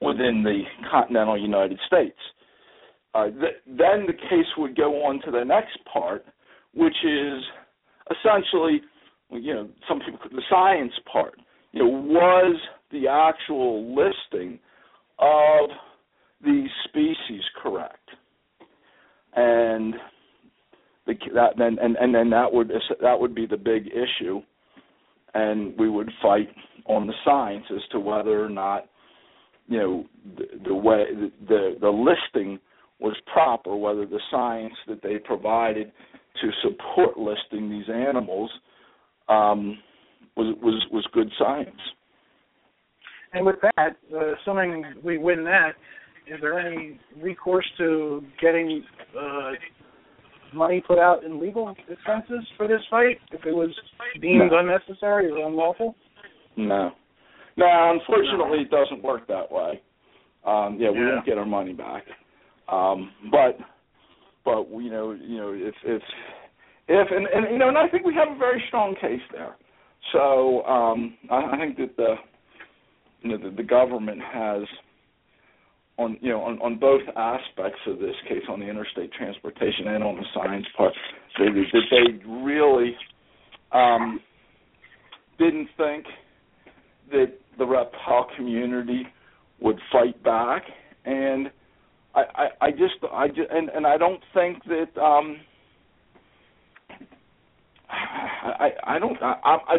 within the continental United States. Uh, th- then the case would go on to the next part, which is essentially, you know, some people could the science part. You know, was the actual listing of the species correct, and the, that then and, and then that would that would be the big issue, and we would fight on the science as to whether or not you know the, the way the the listing was proper, whether the science that they provided to support listing these animals um, was was was good science. And with that, uh, assuming we win that, is there any recourse to getting uh, money put out in legal expenses for this fight if it was deemed no. unnecessary or unlawful? No, no. Unfortunately, it doesn't work that way. Um, yeah, we yeah. won't get our money back. Um, but, but you know, you know, if if if and, and you know, and I think we have a very strong case there. So um, I, I think that the you know the, the government has on you know on, on both aspects of this case on the interstate transportation and on the science part. They that they really um, didn't think that the reptile community would fight back. And I, I, I just I just and, and I don't think that um I I don't I, I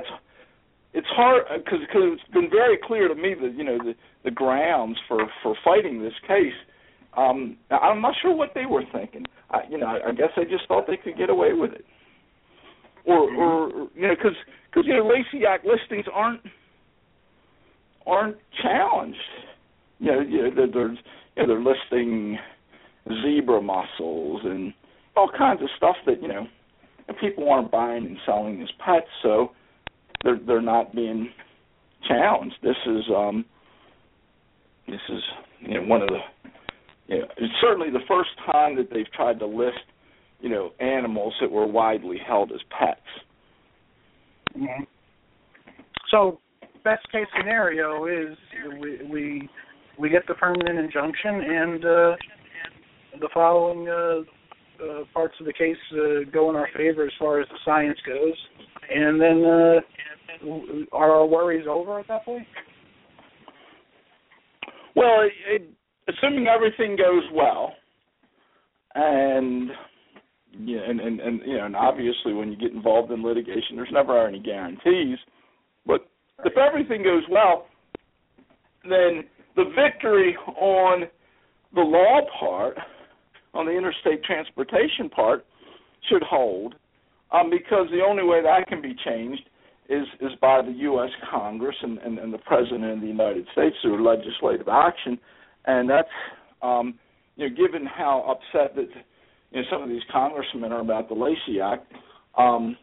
it's hard because because it's been very clear to me that you know the the grounds for for fighting this case. Um, I'm not sure what they were thinking. I, you know, I, I guess they just thought they could get away with it, or or you know, because because you know Lacey Act listings aren't aren't challenged. You know, you know they're, they're you know they're listing zebra mussels and all kinds of stuff that you know and people aren't buying and selling as pets, so they're they're not being challenged. This is um this is you know one of the you know it's certainly the first time that they've tried to list you know animals that were widely held as pets. Mm-hmm. So best case scenario is we we we get the permanent injunction and uh, the following uh, uh, parts of the case uh, go in our favor as far as the science goes, and then uh, are our worries over at that point? Well, it, it, assuming everything goes well, and yeah, and, and and you know, and obviously when you get involved in litigation, there's never any guarantees. But if everything goes well, then the victory on the law part on the interstate transportation part should hold, um, because the only way that can be changed is is by the U.S. Congress and, and, and the President of the United States through legislative action, and that's um, you know given how upset that you know some of these congressmen are about the Lacey Act, um,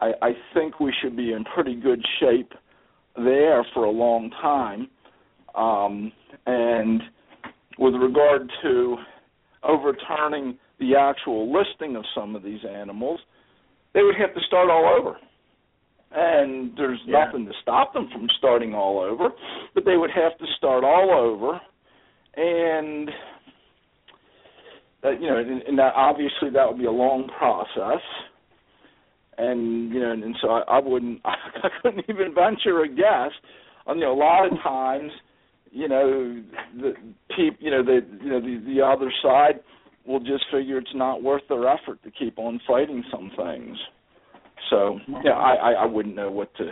I, I think we should be in pretty good shape there for a long time, um, and with regard to overturning the actual listing of some of these animals, they would have to start all over. And there's Yeah. nothing to stop them from starting all over, but they would have to start all over. And that you know, and, and that obviously that would be a long process. And you know, and, and so I, I wouldn't, I couldn't even venture a guess. On you know, a lot of times, you know, the peop, you know, the you know the the other side will just figure it's not worth their effort to keep on fighting some things. So yeah, I, I I wouldn't know what to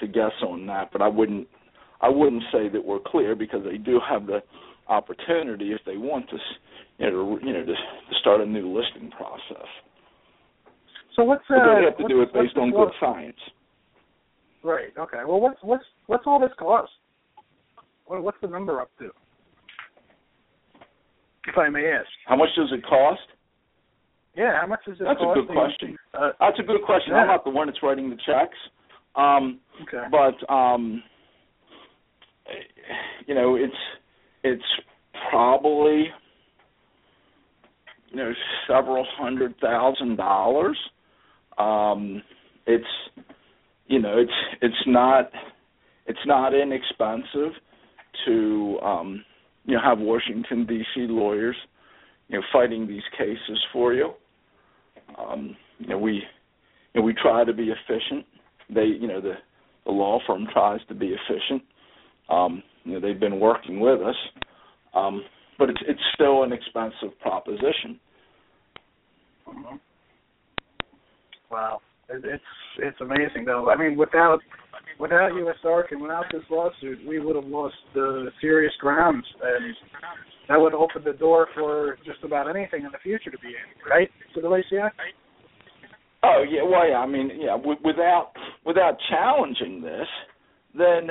to guess on that, but I wouldn't I wouldn't say that we're clear because they do have the opportunity if they want to you know to, you know to, to start a new listing process. So what's uh, but they have to do it based on good science. Right. Okay. Well, what's what's what's all this cost? What, what's the number up to? If I may ask. How much does it cost? Yeah. How much is it That's a good question. Uh, That's a good question. Yeah. I'm not the one that's writing the checks. Um, okay. but um you know it's it's probably you know several hundred thousand dollars um it's you know it's it's not it's not inexpensive to um you know have Washington DC lawyers you know fighting these cases for you um you know we you know we try to be efficient they you know the the law firm tries to be efficient. Um, you know, they've been working with us, um, but it's it's still an expensive proposition. Mhm. Wow, it, it's it's amazing though. I mean, without without USARK and without this lawsuit, we would have lost uh, serious grounds, and that would open the door for just about anything in the future to be in, right? Lacey Oh yeah, well yeah. I mean, yeah. W- without without challenging this, then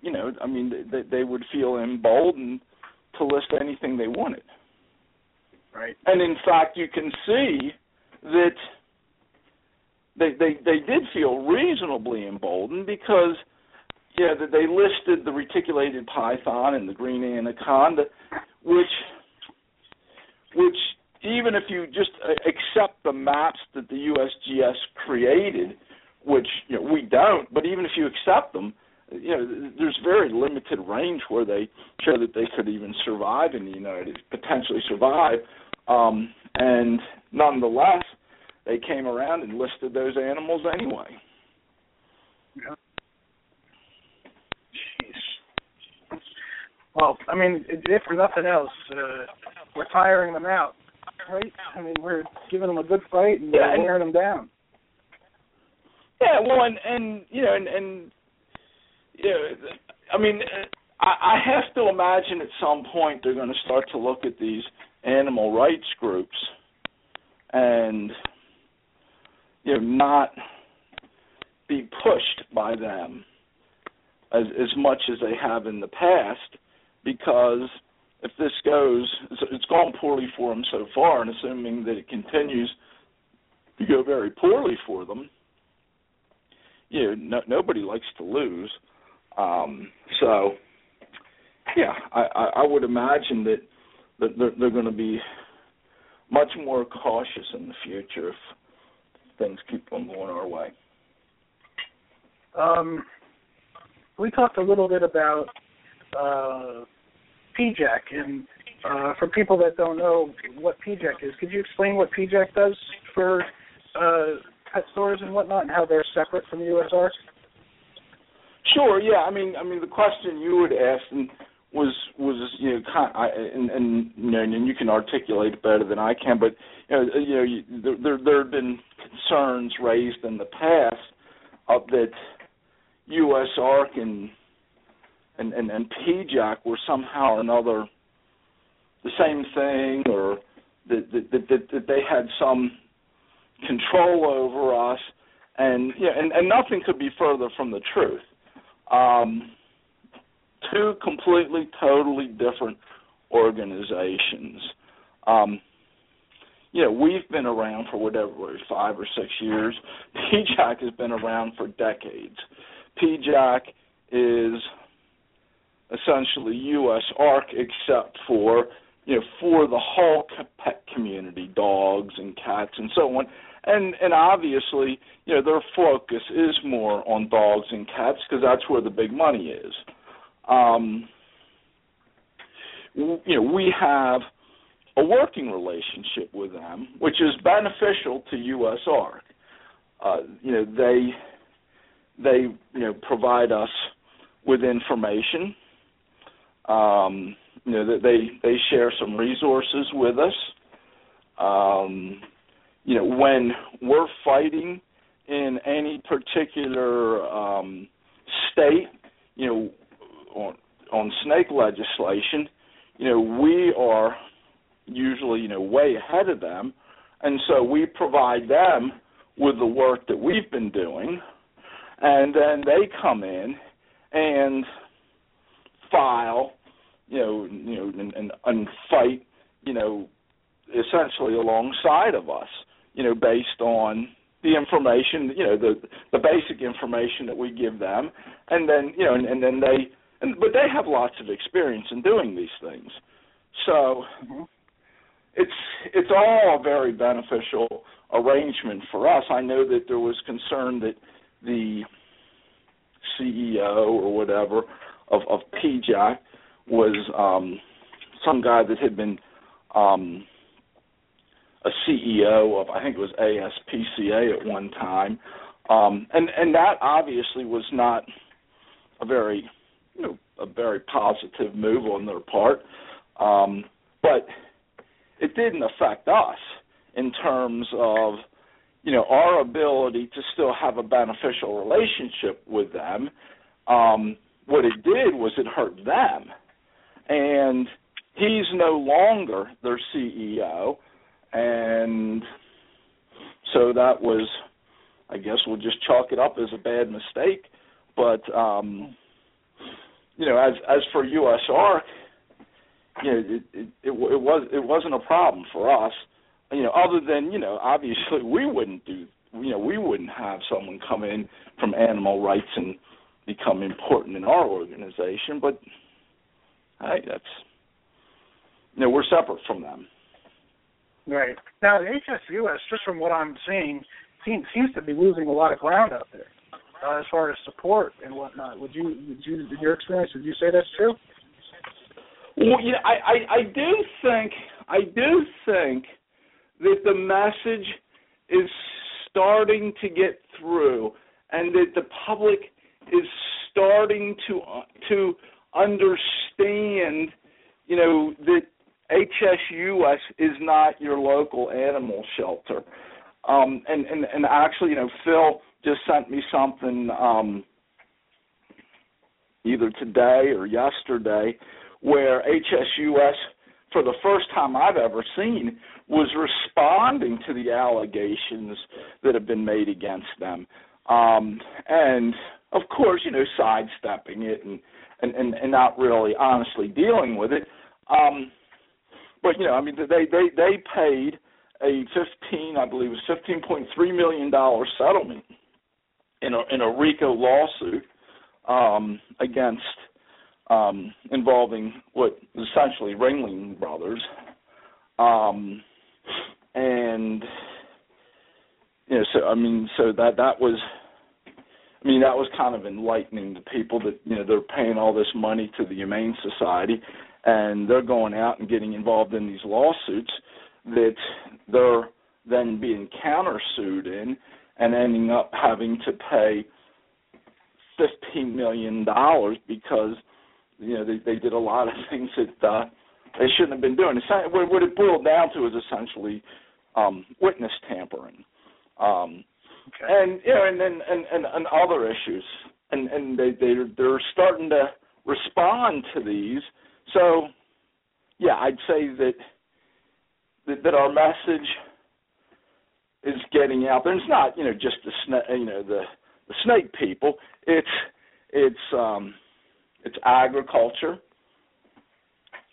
you know, I mean, they, they would feel emboldened to list anything they wanted. Right. And in fact, you can see that they they they did feel reasonably emboldened because yeah, they listed the reticulated python and the green anaconda, which which even if you just uh, accept the maps that the USGS created, which you know we don't, but even if you accept them, you know there's very limited range where they show that they could even survive in the United, potentially survive, um, and nonetheless they came around and listed those animals anyway. Yeah. Jeez. Well, I mean, if for nothing else, uh, we're tiring them out, right? I mean, we're giving them a good fight and Yeah, we're and- wearing them down. Yeah, well, and, and you know, and, and you know, I mean, I, I have to imagine at some point they're going to start to look at these animal rights groups and you know not be pushed by them as as much as they have in the past because if this goes it's, gone poorly for them so far and assuming that it continues to go very poorly for them you know, no, nobody likes to lose. Um, so, yeah, I, I, I would imagine that, that they're, they're going to be much more cautious in the future if things keep on going our way. Um, we talked a little bit about uh, PIJAC, and uh, for people that don't know what PIJAC is, could you explain what PIJAC does for uh, pet stores and whatnot, and how they're separate from USARK? Sure. Yeah. I mean, I mean, the question you would ask was was you know, kind I, and and you know, and you can articulate better than I can, but you know, you know, you, there there there have been concerns raised in the past of that U.S. Ark and and and, PIJAC were somehow or another the same thing, or that that that, that they had some control over us, and yeah, and, and nothing could be further from the truth. Um, two completely, totally different organizations. Um, you know, we've been around for whatever, five or six years. PIJAC has been around for decades. PIJAC is essentially U.S. ARC, except for you know for the whole pet community, dogs and cats and so on. And and obviously, you know, their focus is more on dogs and cats because that's where the big money is. Um, you know, we have a working relationship with them, which is beneficial to USARK. Uh, you know, they they you know provide us with information. Um, you know, that they they share some resources with us. Um, you know, when we're fighting in any particular um, state, you know, on on snake legislation, you know, we are usually you know way ahead of them, and so we provide them with the work that we've been doing, and then they come in and file, you know, you know, and, and, and fight, you know, essentially alongside of us, you know, based on the information, you know, the the basic information that we give them, and then you know, and, and then they, and but they have lots of experience in doing these things, so mm-hmm. it's it's all a very beneficial arrangement for us. I know that there was concern that the CEO or whatever of of PIJAC was um, some guy that had been um, a CEO of I think it was ASPCA at one time, um, and and that obviously was not a very you know a very positive move on their part, um, but it didn't affect us in terms of you know our ability to still have a beneficial relationship with them. Um, what it did was it hurt them, and he's no longer their CEO, and so that was, I guess we'll just chalk it up as a bad mistake. But um, you know, as as for USARK, you know, it, it, it, it was it wasn't a problem for us. You know, other than you know, obviously we wouldn't do, you know, we wouldn't have someone come in from animal rights and become important in our organization, but hey, that's you know, we're separate from them. Right now, the HSUS, just from what I'm seeing, seems seems to be losing a lot of ground out there uh, as far as support and whatnot. Would you, would you, in your experience, would you say that's true? Well, you know, I, I, I do think, I do think that the message is starting to get through and that the public is starting to uh, to understand you know that HSUS is not your local animal shelter um and and and actually you know Phil just sent me something um either today or yesterday where HSUS for the first time I've ever seen was responding to the allegations that have been made against them. Um, and of course, you know, sidestepping it and, and, and, and not really honestly dealing with it. Um, but you know, I mean, they they they paid a fifteen, I believe, it was fifteen point three million dollar settlement in a in a RICO lawsuit um, against um, involving what essentially Ringling Brothers. Um, and you know, so I mean, so that that was, I mean, that was kind of enlightening to people that you know they're paying all this money to the Humane Society, and they're going out and getting involved in these lawsuits that they're then being countersued in and ending up having to pay fifteen million dollars because you know they they did a lot of things that uh they shouldn't have been doing. What it boiled down to is essentially um, witness tampering, um, okay. and you know, and then and, and, and other issues, and and they they they're starting to respond to these. So, yeah, I'd say that that, that our message is getting out there. And it's not you know just the snake, you know the the snake people. It's it's um, it's agriculture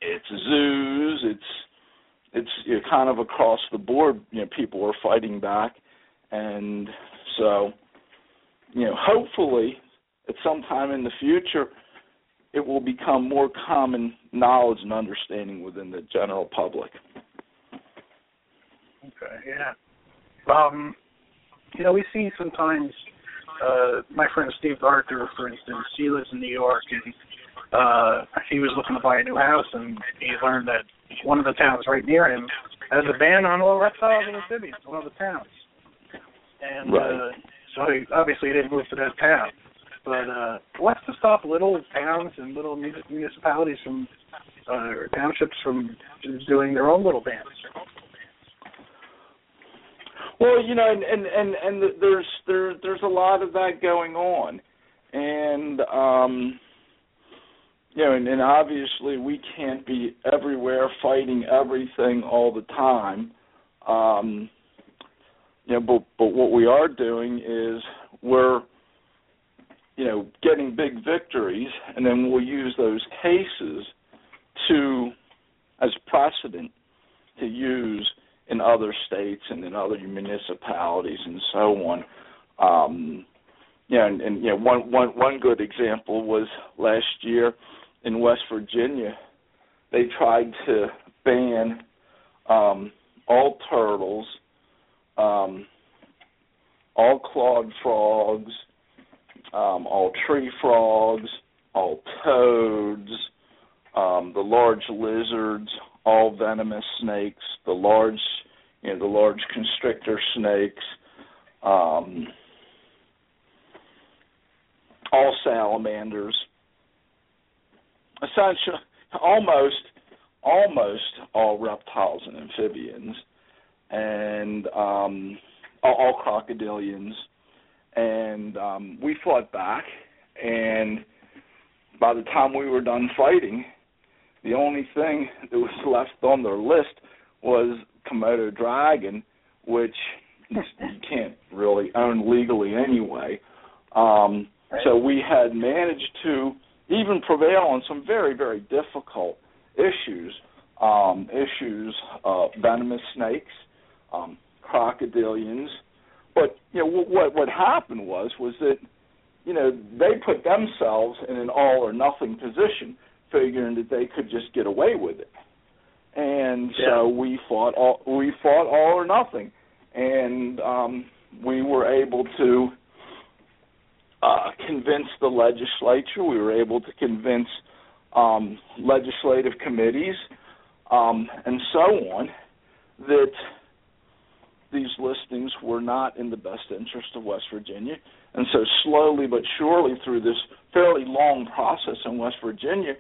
it's zoos, it's it's you know, kind of across the board. You know, people are fighting back, and so you know, hopefully, at some time in the future, it will become more common knowledge and understanding within the general public. Okay, yeah. Um, you know, we see sometimes uh, my friend Steve Arthur, for instance, he lives in New York, and uh, he was looking to buy a new house, and he learned that one of the towns right near him has a ban on all reptiles and amphibians. One of the towns, and right. uh, so he obviously he didn't move to that town. But uh, what's to stop little towns and little municipalities from uh, or townships from doing their own little bans? Well, you know, and and and, and there's there there's a lot of that going on, and um, you know, and, and obviously we can't be everywhere fighting everything all the time. Um, you know, but but what we are doing is we're you know getting big victories, and then we'll use those cases to as precedent to use in other states and in other municipalities and so on. Um, you and, and you one one one good example was last year in West Virginia. They tried to ban um, all turtles, um, all clawed frogs, um, all tree frogs, all toads, um, the large lizards, all venomous snakes, the large, you know, the large constrictor snakes, um, all salamanders. Essentially, almost, almost all reptiles and amphibians, and um, all, crocodilians. And um, we fought back, and by the time we were done fighting, the only thing that was left on their list was Komodo dragon, which you can't really own legally anyway. Um, so we had managed to even prevail on some very, very difficult issues. Um, issues of venomous snakes, um, crocodilians. But you know what what happened was was that you know they put themselves in an all or nothing position figuring that they could just get away with it. And yeah. so we fought all we fought all or nothing, and um, we were able to uh, convince the legislature. We were able to convince um, legislative committees um, and so on that these listings were not in the best interest of West Virginia. And so, slowly but surely, through this fairly long process in West Virginia,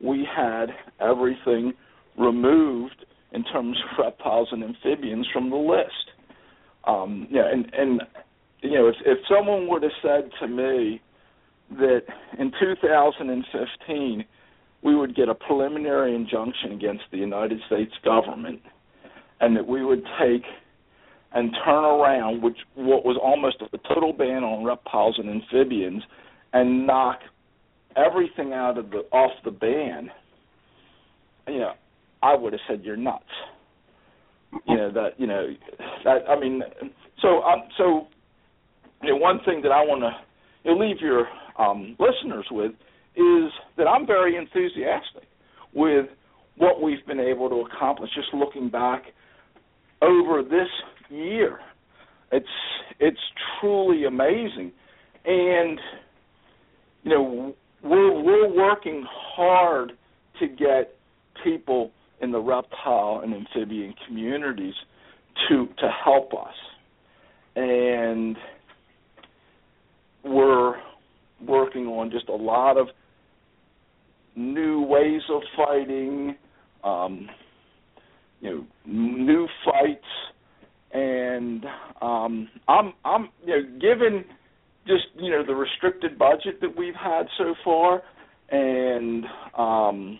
we had everything removed in terms of reptiles and amphibians from the list. Um, yeah, and and you know, if if someone would have said to me that in 2015 we would get a preliminary injunction against the United States government, and that we would take and turn around, which what was almost a total ban on reptiles and amphibians, and knock everything out of the off the ban, you know, I would have said you're nuts. You know that you know that I mean, so um, so you know, one thing that I want to you know, leave your um, listeners with is that I'm very enthusiastic with what we've been able to accomplish. Just looking back over this year, it's it's truly amazing, and you know we're we're working hard to get people in the reptile and amphibian communities to to help us. And we're working on just a lot of new ways of fighting um, you know new fights and um, I'm I'm you know given just you know the restricted budget that we've had so far, and um,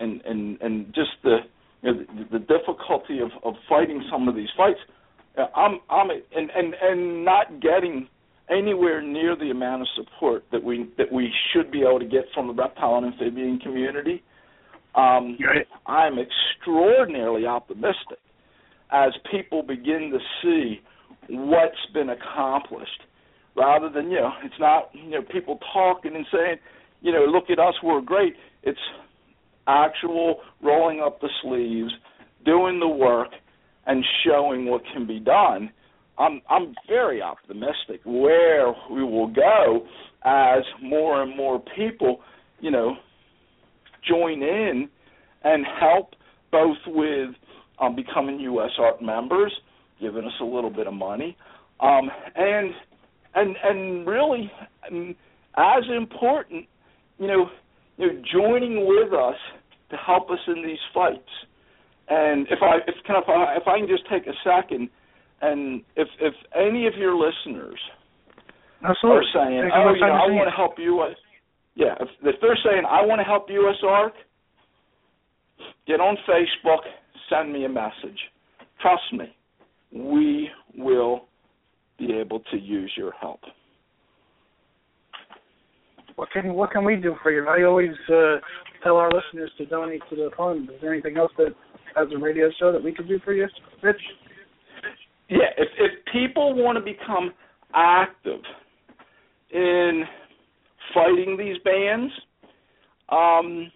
and and and just the you know, the, the difficulty of of fighting some of these fights. Uh, I'm I'm and and and not getting anywhere near the amount of support that we that we should be able to get from the reptile and amphibian community. Um. I'm extraordinarily optimistic as people begin to see what's been accomplished rather than you know it's not you know people talking and saying you know look at us we're great it's actual rolling up the sleeves doing the work and showing what can be done i'm i'm very optimistic where we will go as more and more people you know join in and help both with um, becoming USARK members giving us a little bit of money, um, and and and really, um, as important, you know, you know, joining with us to help us in these fights, And if I if can if I, if I can just take a second, and if if any of your listeners Absolutely. are saying, Take oh, you know, I want to help US, yeah, if, if they're saying I want to help US Ark, get on Facebook, send me a message. Trust me, we will be able to use your help. What can what can we do for you? I always uh, tell our listeners to donate to the fund. Is there anything else that as a radio show that we could do for you, Rich? Yeah, if if people want to become active in fighting these bands, um,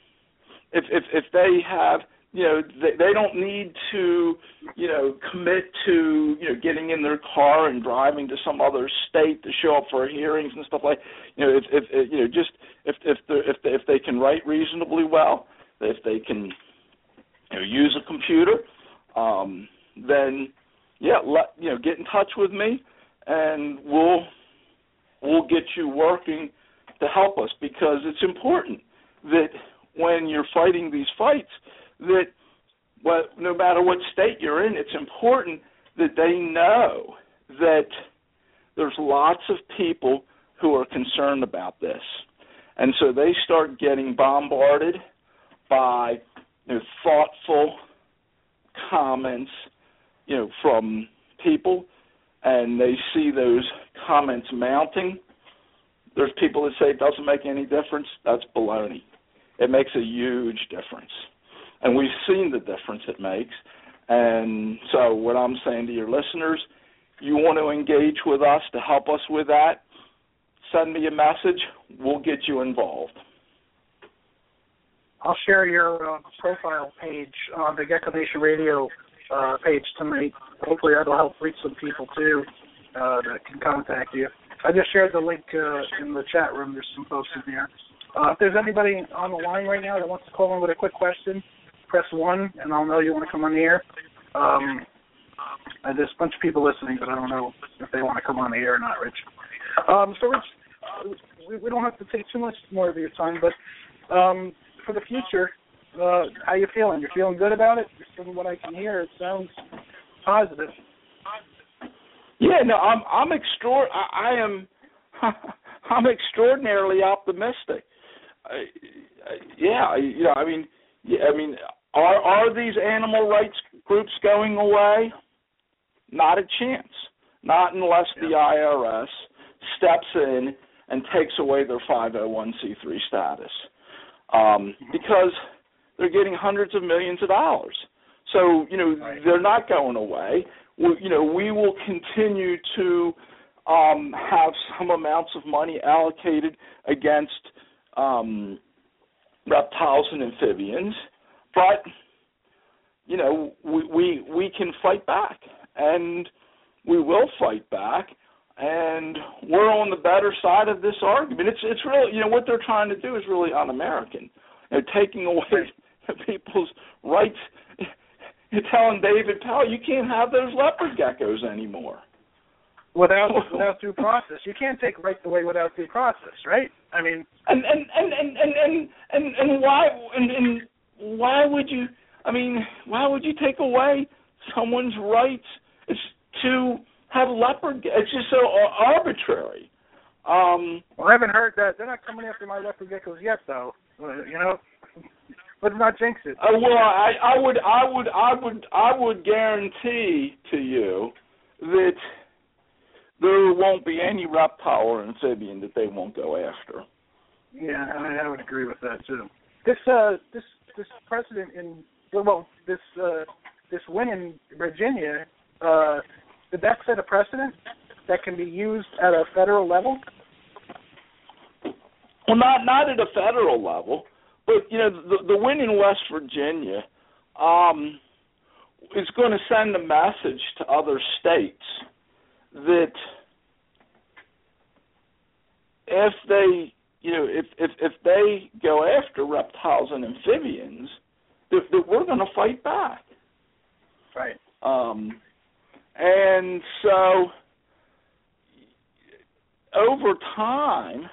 if if if they have you know they, they don't need to you know commit to you know getting in their car and driving to some other state to show up for hearings and stuff like you know if if, if you know just if if they if they, if they can write reasonably well if they can you know use a computer um then yeah let you know get in touch with me and we'll we'll get you working to help us because it's important that when you're fighting these fights that no matter what state you're in, it's important that they know that there's lots of people who are concerned about this. And so they start getting bombarded by you know, thoughtful comments, you know, from people and they see those comments mounting. There's people that say it doesn't make any difference. That's baloney. It makes a huge difference and we've seen the difference it makes. And so, what I'm saying to your listeners, you want to engage with us to help us with that, send me a message. We'll get you involved. I'll share your uh, profile page on the Gecko Nation Radio uh, page tonight. Hopefully, that'll help reach some people too uh, that can contact you. I just shared the link uh, in the chat room. There's some folks in there. Uh, if there's anybody on the line right now that wants to call in with a quick question, press one, and I'll know you want to come on the air. Um, uh, there's a bunch of people listening, but I don't know if they want to come on the air or not, Rich. Um, so, Rich, we, we don't have to take too much more of your time, but um, for the future, uh, how you feeling? You're feeling good about it? From what I can hear, it sounds positive. Yeah, no, I'm I'm extra. I, I am I'm extraordinarily optimistic. Uh, yeah, you know, I mean, yeah, I mean, are are these animal rights groups going away? Not a chance. Not unless the IRS steps in and takes away their 501c3 status, um, because they're getting hundreds of millions of dollars. So you know right. they're not going away. We, you know we will continue to um, have some amounts of money allocated against um, reptiles and amphibians, but you know we we we can fight back, and we will fight back, and we're on the better side of this argument. It's it's really you know what they're trying to do is really un-American, know, taking away people's rights. You're telling David Powell you can't have those leopard geckos anymore without without due process. You can't take rights away without due process, right? I mean, and and and and and and and, and why and, and why would you? I mean, why would you take away someone's rights? To have leopard. It's just so arbitrary. Um, well, I haven't heard that. They're not coming after my leopard geckos yet, though. Uh, you know, let's not jinx it. Uh, well, I, I would, I would, I would, I would guarantee to you that there won't be any reptile or amphibian that they won't go after. Yeah, I, I would agree with that too. This uh this this precedent in well this uh this win in Virginia uh did that set a precedent that can be used at a federal level? Well, not not at a federal level, but you know the the win in West Virginia um, is going to send a message to other states that if they you know if if if they go after reptiles and amphibians that, that we're going to fight back. Right. Um and so over time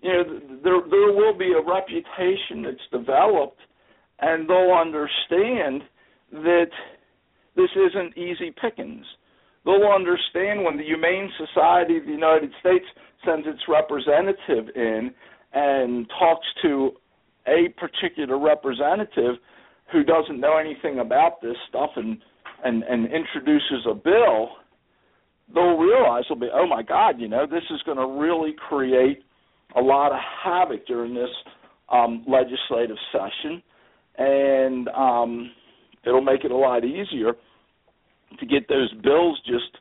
you know there there will be a reputation that's developed and they'll understand that this isn't easy pickings. They'll understand when the Humane Society of the United States sends its representative in and talks to a particular representative who doesn't know anything about this stuff and and and introduces a bill they'll realize they'll be oh my god you know this is going to really create a lot of havoc during this um legislative session. And um it'll make it a lot easier to get those bills just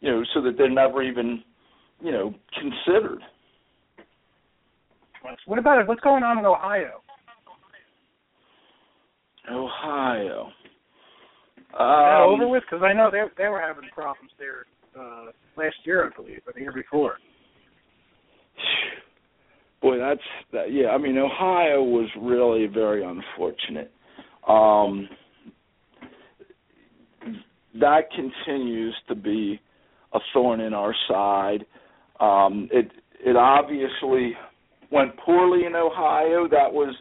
you know so that they're never even you know considered. What about it what's going on in ohio? Ohio. Um, over with? Because i know they they were having problems there uh last year i believe or the year before boy that's that yeah i mean ohio was really very unfortunate um that continues to be a thorn in our side. Um, it it obviously went poorly in Ohio. That was,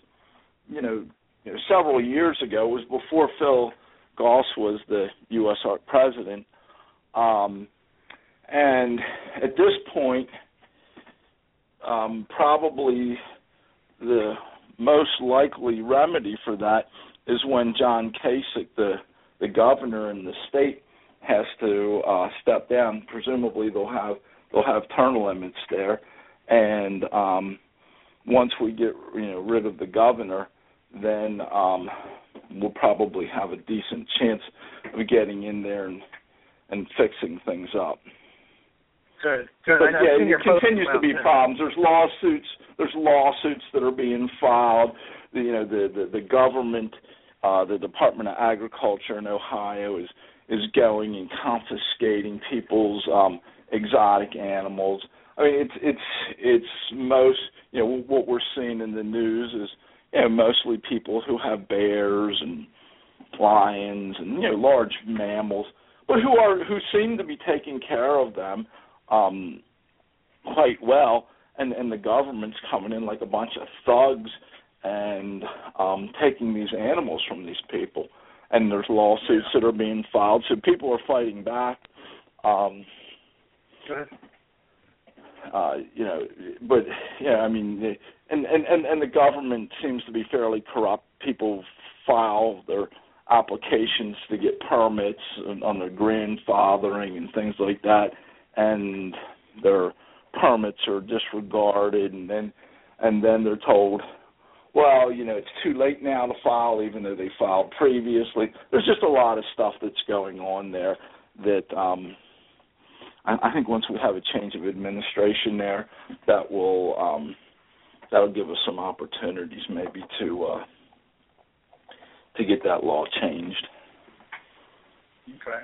you know, you know, several years ago. It was before Phil Goss was the USARK president. Um, and at this point, um, probably the most likely remedy for that is when John Kasich, the the governor in the state has to uh, step down. Presumably, they'll have they'll have term limits there, and um, once we get you know rid of the governor, then um, we'll probably have a decent chance of getting in there and and fixing things up. Good, good. But yeah, it continues to be problems. There's lawsuits. There's lawsuits that are being filed. The, you know, the the, the government uh, the Department of Agriculture in Ohio is is going and confiscating people's um, exotic animals. I mean, it's it's it's most you know what we're seeing in the news is you know mostly people who have bears and lions and you know large mammals, but who are who seem to be taking care of them um, quite well, and and the government's coming in like a bunch of thugs and um, taking these animals from these people. And there's lawsuits that are being filed, so people are fighting back. Um, uh, you know, but yeah, I mean, and and and and the government seems to be fairly corrupt. People file their applications to get permits on their grandfathering and things like that, and their permits are disregarded, and then and then they're told well, you know, it's too late now to file, even though they filed previously. There's just a lot of stuff that's going on there that um, I, I think once we have a change of administration there, that will um, that'll give us some opportunities maybe to uh, to get that law changed. Okay.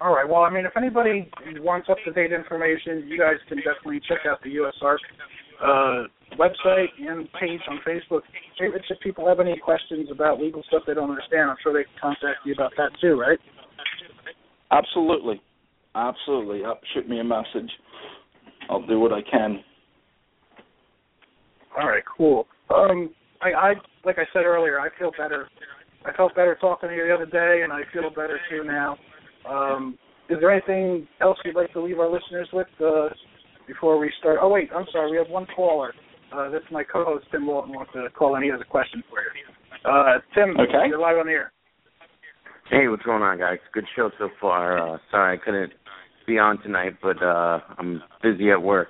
All right. Well, I mean, if anybody wants up to date information, you guys can definitely check out the U.S. Uh, website and page on Facebook. If people have any questions about legal stuff they don't understand, I'm sure they can contact you about that too, right? Absolutely, absolutely. Up, shoot me a message. I'll do what I can. All right, cool. Um, I, I like I said earlier, I feel better. I felt better talking to you the other day, and I feel better too now. Um, is there anything else you'd like to leave our listeners with uh, before we start? Oh wait, I'm sorry. We have one caller. Uh, this is my co-host Tim Walton wants to call in. He has a question for you. Uh, Tim, okay. you're live on the air. Hey, what's going on, guys? Good show so far. Uh, sorry I couldn't be on tonight, but uh, I'm busy at work.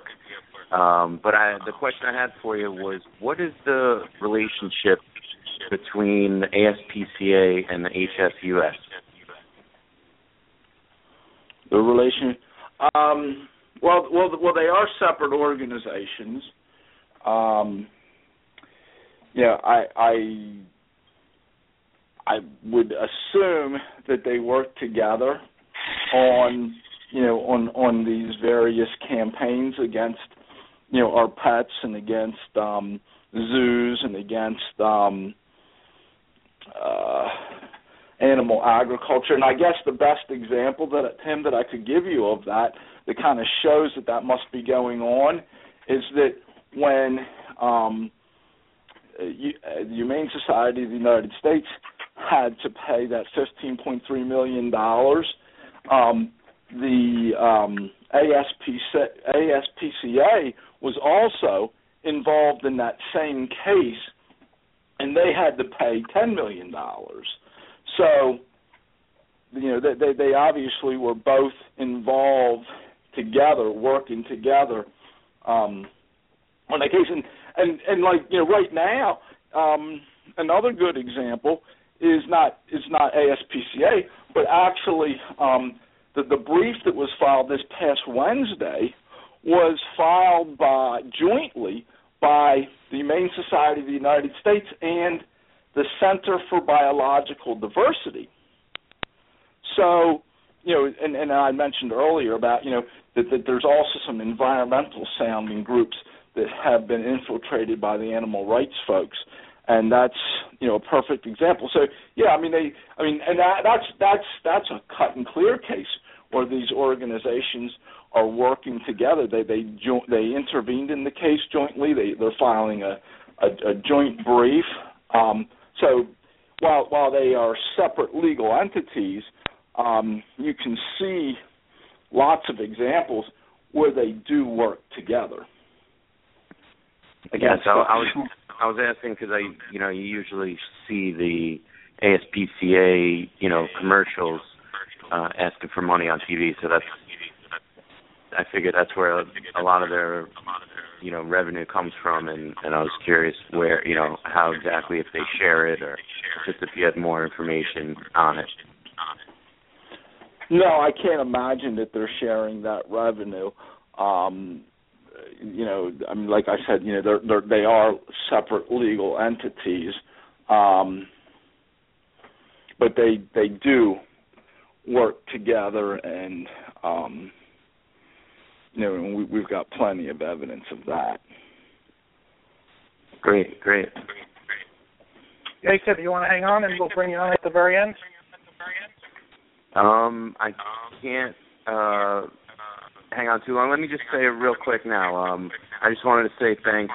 Um, but I, the question I had for you was, what is the relationship between the ASPCA and the HSUS? The relation, um, well, well, well, they are separate organizations. Um, yeah, I, I, I would assume that they work together on, you know, on on these various campaigns against, you know, our pets and against um, zoos and against um, uh, animal agriculture. And I guess the best example that Tim that I could give you of that that kind of shows that that must be going on is that when um, uh, the Humane Society of the United States had to pay that $15.3 million, um, the um, ASPCA was also involved in that same case, and they had to pay $10 million. So, you know, they, they obviously were both involved together, working together um, on that case. And, and, and like, you know, right now, um, another good example is not is not ASPCA, but actually um, the the brief that was filed this past Wednesday was filed by jointly by the Humane Society of the United States and the Center for Biological Diversity. So, you know, and, and I mentioned earlier about you know that, that there's also some environmental sounding groups that have been infiltrated by the animal rights folks and that's you know a perfect example. So yeah, I mean they, I mean, and that, that's that's that's a cut and clear case where these organizations are working together. They they jo- they intervened in the case jointly. They they're filing a a, a joint brief. Um, so while while they are separate legal entities, um, you can see lots of examples where they do work together. Again, so I was I was asking because I, you know, you usually see the ASPCA, you know, commercials uh, asking for money on TV. So that's, I figured that's where a lot of their, you know, revenue comes from. And and I was curious where, you know, how exactly if they share it or just if you had more information on it. No, I can't imagine that they're sharing that revenue. Um, you know, I mean, like I said, you know, they're, they're they are separate legal entities, um, but they they do work together, and um, you know, we, we've got plenty of evidence of that. Great, great. Jacob, you want to hang on, and we'll bring you on at the very end. Um, I can't. Uh, hang on too long. Let me just say real quick now. Um, I just wanted to say thanks.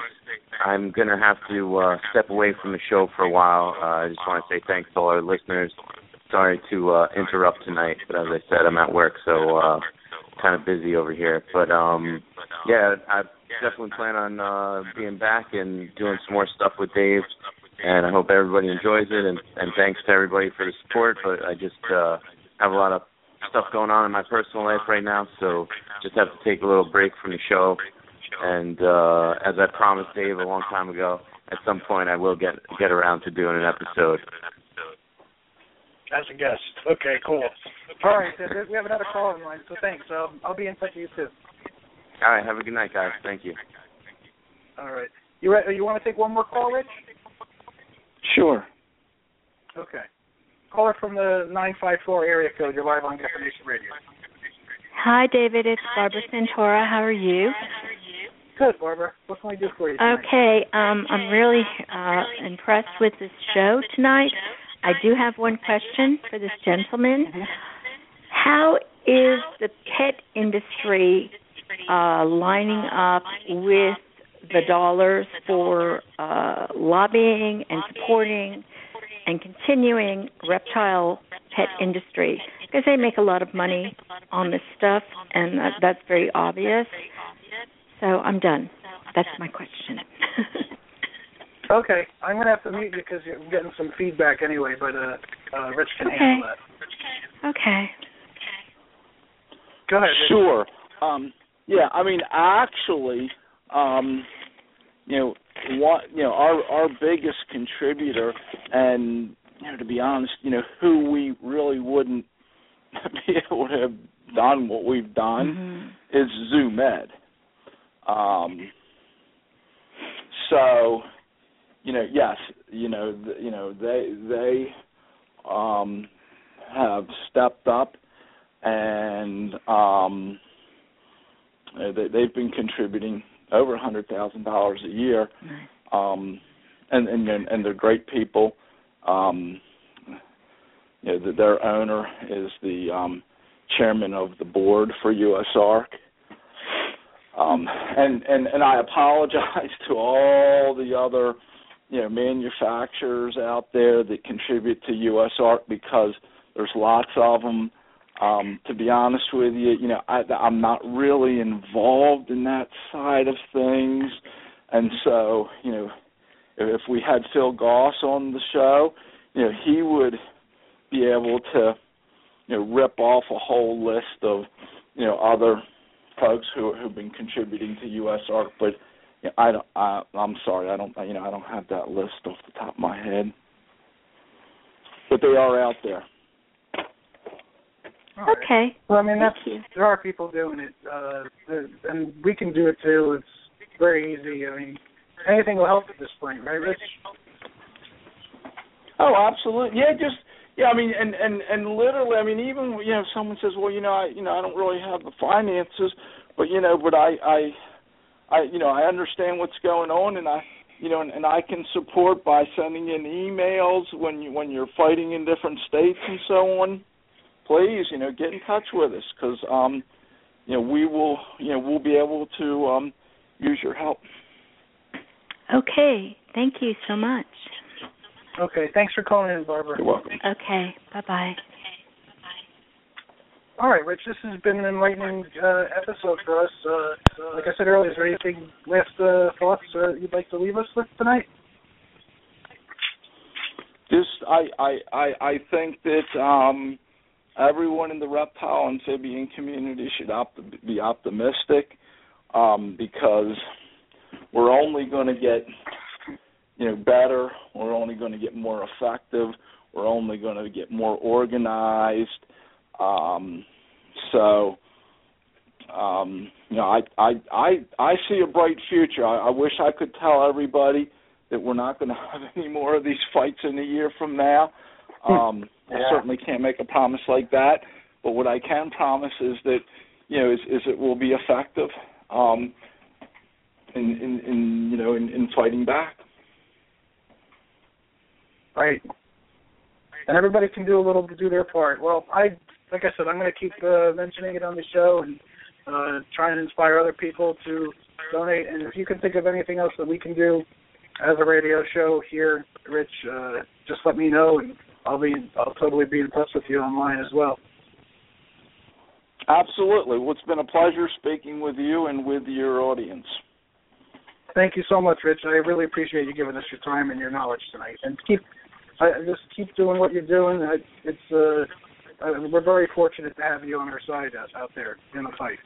I'm gonna have to uh, step away from the show for a while. Uh, I just want to say thanks to all our listeners. Sorry to uh, interrupt tonight, but as I said, I'm at work, so uh, kind of busy over here. But um, yeah, I definitely plan on uh, being back and doing some more stuff with Dave. And I hope everybody enjoys it. And, and thanks to everybody for the support. But I just uh, have a lot of stuff going on in my personal life right now, so just have to take a little break from the show. And uh, as I promised Dave a long time ago, at some point I will get get around to doing an episode. As a guest. Okay, cool. All right, we have another call in line, so thanks. Um, I'll be in touch with you too. All right, have a good night, guys. Thank you. All right. You re- you want to take one more call, Rich? Sure. Okay. Caller from the 954 area code. You're live on Definition Radio. Hi, David. It's Barbara Santora. How are you? Good, Barbara. What can I do for you? Tonight? Okay. Um, I'm really uh, impressed with this show tonight. I do have one question for this gentleman. How is the pet industry uh, lining up with the dollars for uh, lobbying and supporting and continuing reptile pet industry because they make a lot of money on this stuff and that, that's very obvious. So I'm done. That's my question. okay, I'm gonna have to mute you because you're getting some feedback anyway. But uh, uh, Rich can okay. handle that. Okay. Go ahead. Rich. Sure. Um, yeah, I mean, actually, um, you know, what you know, our our biggest contributor, and you know, to be honest, you know, who we really wouldn't be able to have done what we've done mm-hmm. is Zoo Med. Um, so, you know, yes, you know, th- you know, they they um, have stepped up, and um, they, they've been contributing over a hundred thousand dollars a year, nice. um, and and and they're great people. Um, you know, the, their owner is the um, chairman of the board for USARK. Um, and, and and I apologize to all the other you know manufacturers out there that contribute to USARK because there's lots of them. Um, to be honest with you, you know I, I'm not really involved in that side of things, and so you know if we had Phil Goss on the show, you know he would be able to you know rip off a whole list of you know other folks who who've been contributing to U.S. art, but you know, I don't. I, I'm sorry, I don't. You know, I don't have that list off the top of my head, but they are out there. All right. Okay. Well, I mean, that's there are people doing it, uh, and we can do it too. It's very easy. I mean, anything will help at this point, right, Rich? Oh, absolutely. Yeah, just yeah. I mean, and and and literally, I mean, even you know, if someone says, well, you know, I you know, I don't really have the finances, but you know, but I I I you know, I understand what's going on, and I you know, and, and I can support by sending in emails when you when you're fighting in different states and so on. Please, you know, get in touch with us because um, you know, we will you know we'll be able to um use your help. Okay. Thank you so much. Okay. Thanks for calling in, Barbara. You're welcome. Okay. Bye bye. All right, Rich. This has been an enlightening uh, episode for us. Uh, like I said earlier, is there anything last uh, thoughts uh, you'd like to leave us with tonight? just I I I I think that um everyone in the reptile and amphibian community should op- be optimistic um because we're only going to get you know better we're only going to get more effective we're only going to get more organized um so um you know I I I I see a bright future I, I wish I could tell everybody that we're not going to have any more of these fights in a year from now. Um, Yeah. I certainly can't make a promise like that, but what I can promise is that you know is, is it will be effective um, in, in, in you know in, in fighting back. Right. And everybody can do a little to do their part. Well, I like I said, I'm going to keep uh, mentioning it on the show and uh, try and inspire other people to donate. And if you can think of anything else that we can do as a radio show here, Rich, uh, just let me know, and I'll be I'll totally be in touch with you online as well. Absolutely. Well, it's been a pleasure speaking with you and with your audience. Thank you so much, Rich. I really appreciate you giving us your time and your knowledge tonight. And keep, uh, just keep doing what you're doing. I, it's, uh, uh, we're very fortunate to have you on our side out, out there in the fight.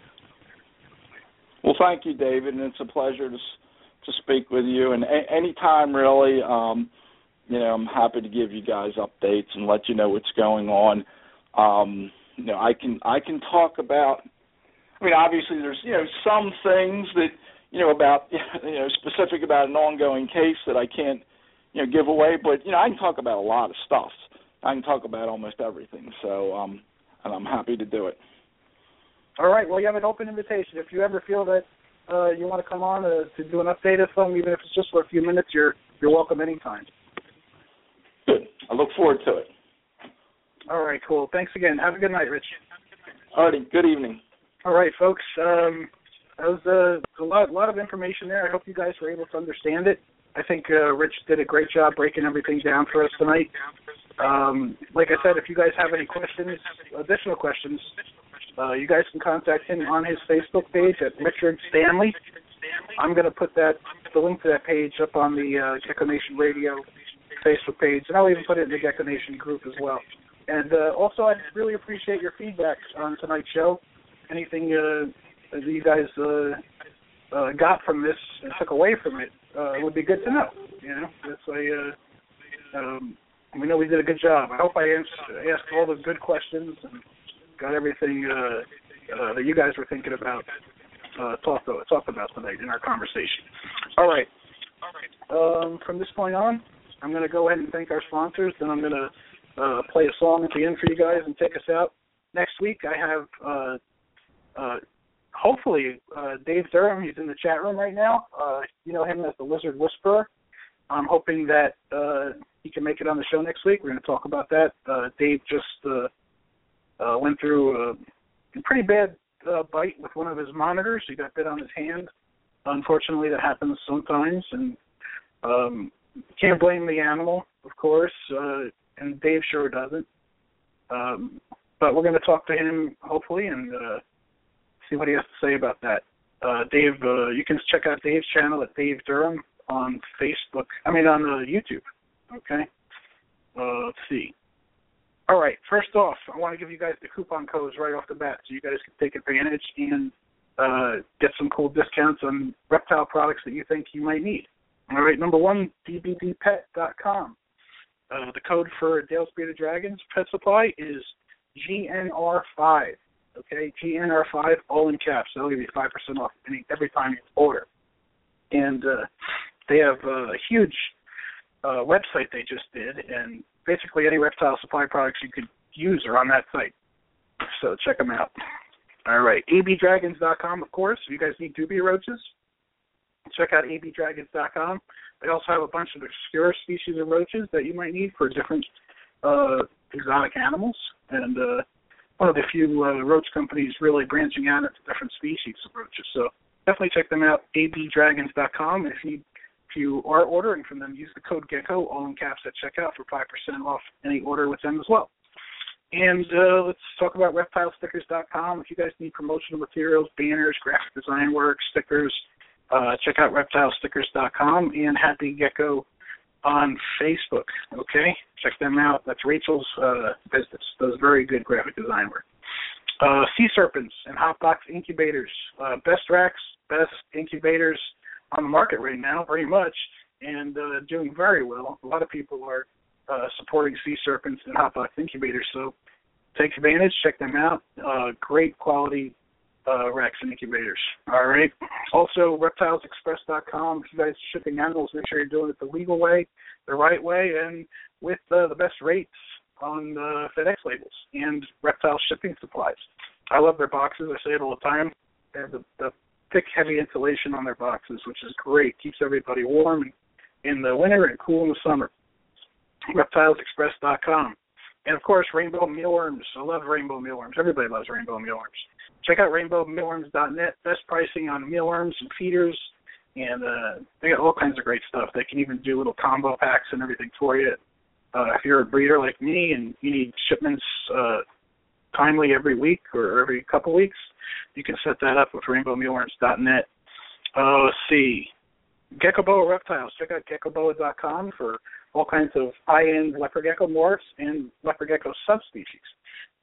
Well, thank you, David, and it's a pleasure to to speak with you. And a- anytime, really, um, you know, I'm happy to give you guys updates and let you know what's going on. Um, you know, I can I can talk about. I mean, obviously, there's you know some things that you know about you know specific about an ongoing case that I can't you know give away, but you know I can talk about a lot of stuff. I can talk about almost everything. So, um, and I'm happy to do it. All right. Well, you have an open invitation. If you ever feel that uh, you want to come on uh, to do an update of them, even if it's just for a few minutes, you're you're welcome anytime. Good. I look forward to it. All right. Cool. Thanks again. Have a good night, Rich. Alrighty. Good evening. All right, folks. Um, that was uh, a lot, lot of information there. I hope you guys were able to understand it. I think uh, Rich did a great job breaking everything down for us tonight. Um, like I said, if you guys have any questions, additional questions, uh, you guys can contact him on his Facebook page at Richard Stanley. I'm going to put that the link to that page up on the uh, Gecko Nation Radio Facebook page, and I'll even put it in the Gecko Nation group as well. And uh, also, I'd really appreciate your feedback on tonight's show. Anything uh, that you guys uh, uh, got from this and took away from it uh, would be good to know. You know, that's a uh, um, we know we did a good job. I hope I answered, asked all the good questions and got everything uh, uh, that you guys were thinking about uh, talked about tonight in our conversation. All right. Um, from this point on, I'm going to go ahead and thank our sponsors. Then I'm going to uh, play a song at the end for you guys and take us out. Next week, I have uh, uh, hopefully uh, Dave Durham. He's in the chat room right now. Uh, you know him as the Lizard Whisperer. I'm hoping that uh, he can make it on the show next week. We're going to talk about that. Uh, Dave just uh, uh, went through a pretty bad uh, bite with one of his monitors. He got bit on his hand. Unfortunately, that happens sometimes, and um, can't blame the animal, of course, uh, and Dave sure doesn't. Um, but we're going to talk to him hopefully and uh, see what he has to say about that. Uh, Dave, uh, you can check out Dave's channel at Dave Durham on Facebook. I mean on uh, YouTube. Okay. Uh, let's see. All right. First off, I want to give you guys the coupon codes right off the bat, so you guys can take advantage and uh, get some cool discounts on reptile products that you think you might need. All right. Number one, dbdpet.com. Uh, the code for Dale's Bearded Dragons Pet Supply is GNR5. Okay, GNR5, all in caps. They'll give you 5% off any, every time you order. And uh, they have a huge uh, website they just did, and basically any reptile supply products you could use are on that site. So check them out. All right, abdragons.com, of course. If you guys need dubia roaches, check out abdragons.com. They also have a bunch of obscure species of roaches that you might need for different uh, exotic animals, and uh, one of the few uh, roach companies really branching out into different species of roaches. So definitely check them out, abdragons.com. If you you are ordering from them, use the code GECKO, all in caps at checkout for 5% off any order with them as well. And uh, let's talk about reptilestickers.com. If you guys need promotional materials, banners, graphic design work, stickers, uh, check out reptilestickers.com and Happy Gecko on Facebook. Okay, check them out. That's Rachel's uh, business. Does very good graphic design work. Uh, sea serpents and hot box incubators. Uh, best racks, best incubators on the market right now, very much, and uh, doing very well. A lot of people are uh, supporting sea serpents and hot box incubators, so take advantage. Check them out. Uh, great quality uh, racks and incubators. All right. Also, reptilesexpress.com. If you guys are shipping animals, make sure you're doing it the legal way, the right way, and with uh, the best rates on FedEx labels and reptile shipping supplies. I love their boxes. I say it all the time. They have the, the thick, heavy insulation on their boxes, which is great. Keeps everybody warm in the winter and cool in the summer. ReptilesExpress.com. And of course, rainbow mealworms. I love rainbow mealworms. Everybody loves rainbow mealworms. Check out rainbowmealworms.net. Best pricing on mealworms and feeders, and uh, they got all kinds of great stuff. They can even do little combo packs and everything for you. Uh, if you're a breeder like me and you need shipments uh, timely every week or every couple weeks, you can set that up with rainbowmealworms.net. Uh, let's see. Gecko Boa Reptiles. Check out geckoboa.com for all kinds of high-end leopard gecko morphs and leopard gecko subspecies.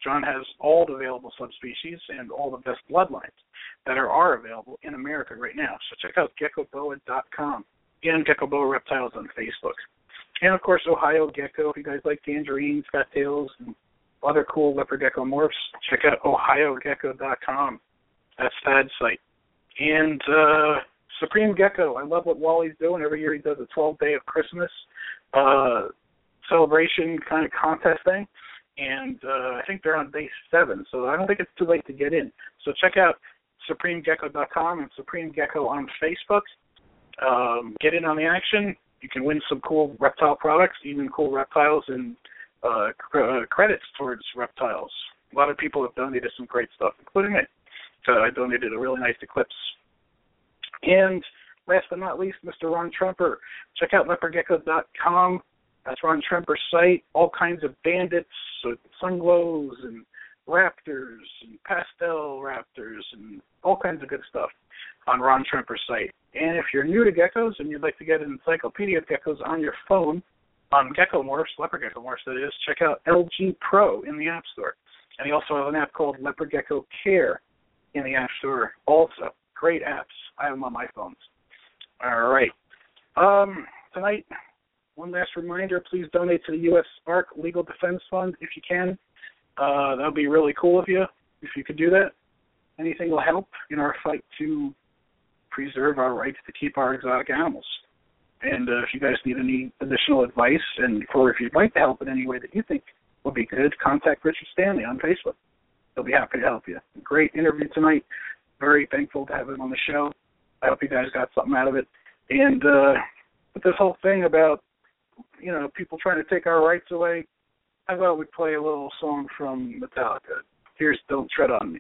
John has all the available subspecies and all the best bloodlines that are, are available in America right now. So check out geckoboa.com and Gecko Boa Reptiles on Facebook. And of course, Ohio Gecko. If you guys like tangerines, cattails, and other cool leopard gecko morphs, check out ohiogecko.com. That's Thad's site. And uh, Supreme Gecko. I love what Wally's doing. Every year he does a 12 day of Christmas uh, celebration kind of contest thing and uh, I think they're on day seven, so I don't think it's too late to get in. So check out supremegecko.com and Supreme Gecko on Facebook. Um, get in on the action. You can win some cool reptile products, even cool reptiles and uh, cr- uh, credits towards reptiles. A lot of people have donated some great stuff, including me. So I donated a really nice Eclipse. And last but not least, Mr. Ron Tremper. Check out leopardgecko.com. That's Ron Tremper's site. All kinds of bandits, so sunglows and raptors and pastel raptors and all kinds of good stuff on Ron Tremper's site. And if you're new to geckos and you'd like to get an encyclopedia of geckos on your phone, on Gecko Morphs, Leopard Gecko Morphs that is, check out LG Pro in the App Store. And you also have an app called Leopard Gecko Care in the App Store also. Great apps. I have them on my phones. All right. Um, tonight one last reminder, please donate to the U.S. ARC Legal Defense Fund if you can. Uh, that would be really cool of you if you could do that. Anything will help in our fight to preserve our rights to keep our exotic animals. And uh, if you guys need any additional advice, and or if you'd like to help in any way that you think would be good, contact Richard Stanley on Facebook. He'll be happy to help you. Great interview tonight. Very thankful to have him on the show. I hope you guys got something out of it. And uh, with this whole thing about you know, people trying to take our rights away, I thought we'd play a little song from Metallica. Here's Don't Tread on Me.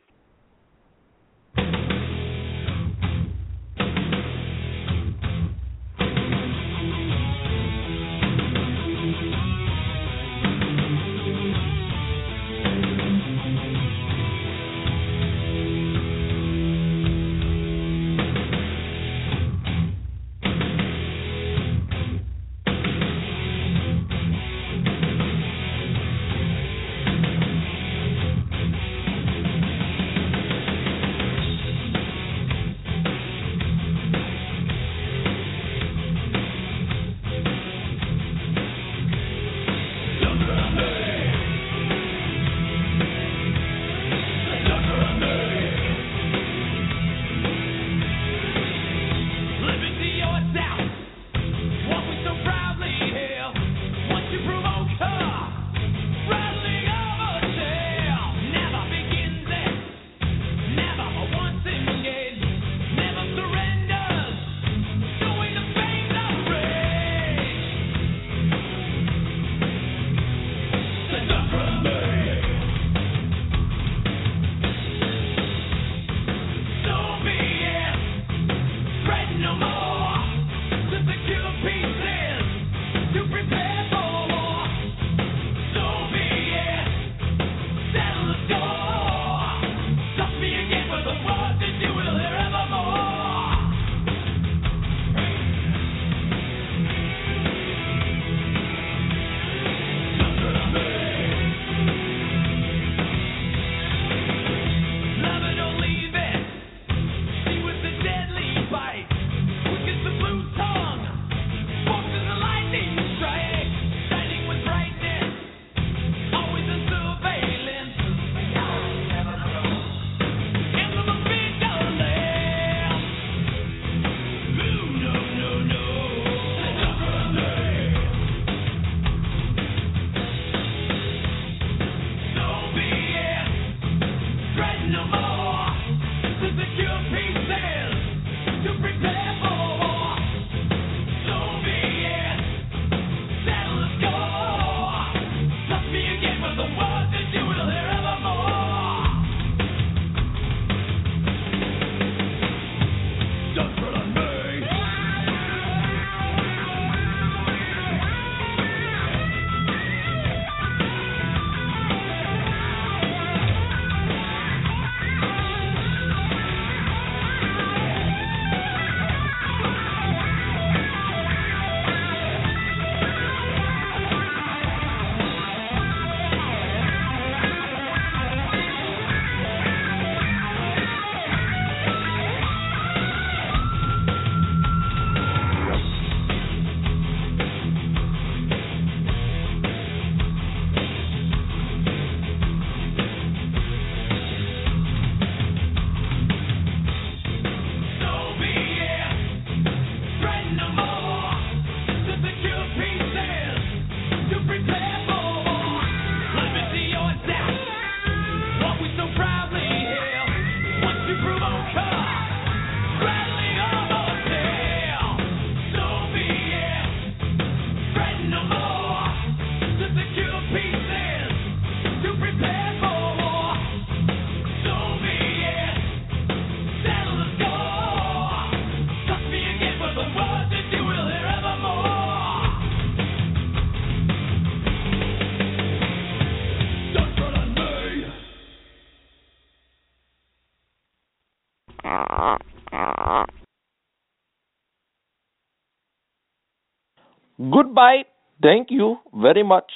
Goodbye. Thank you very much.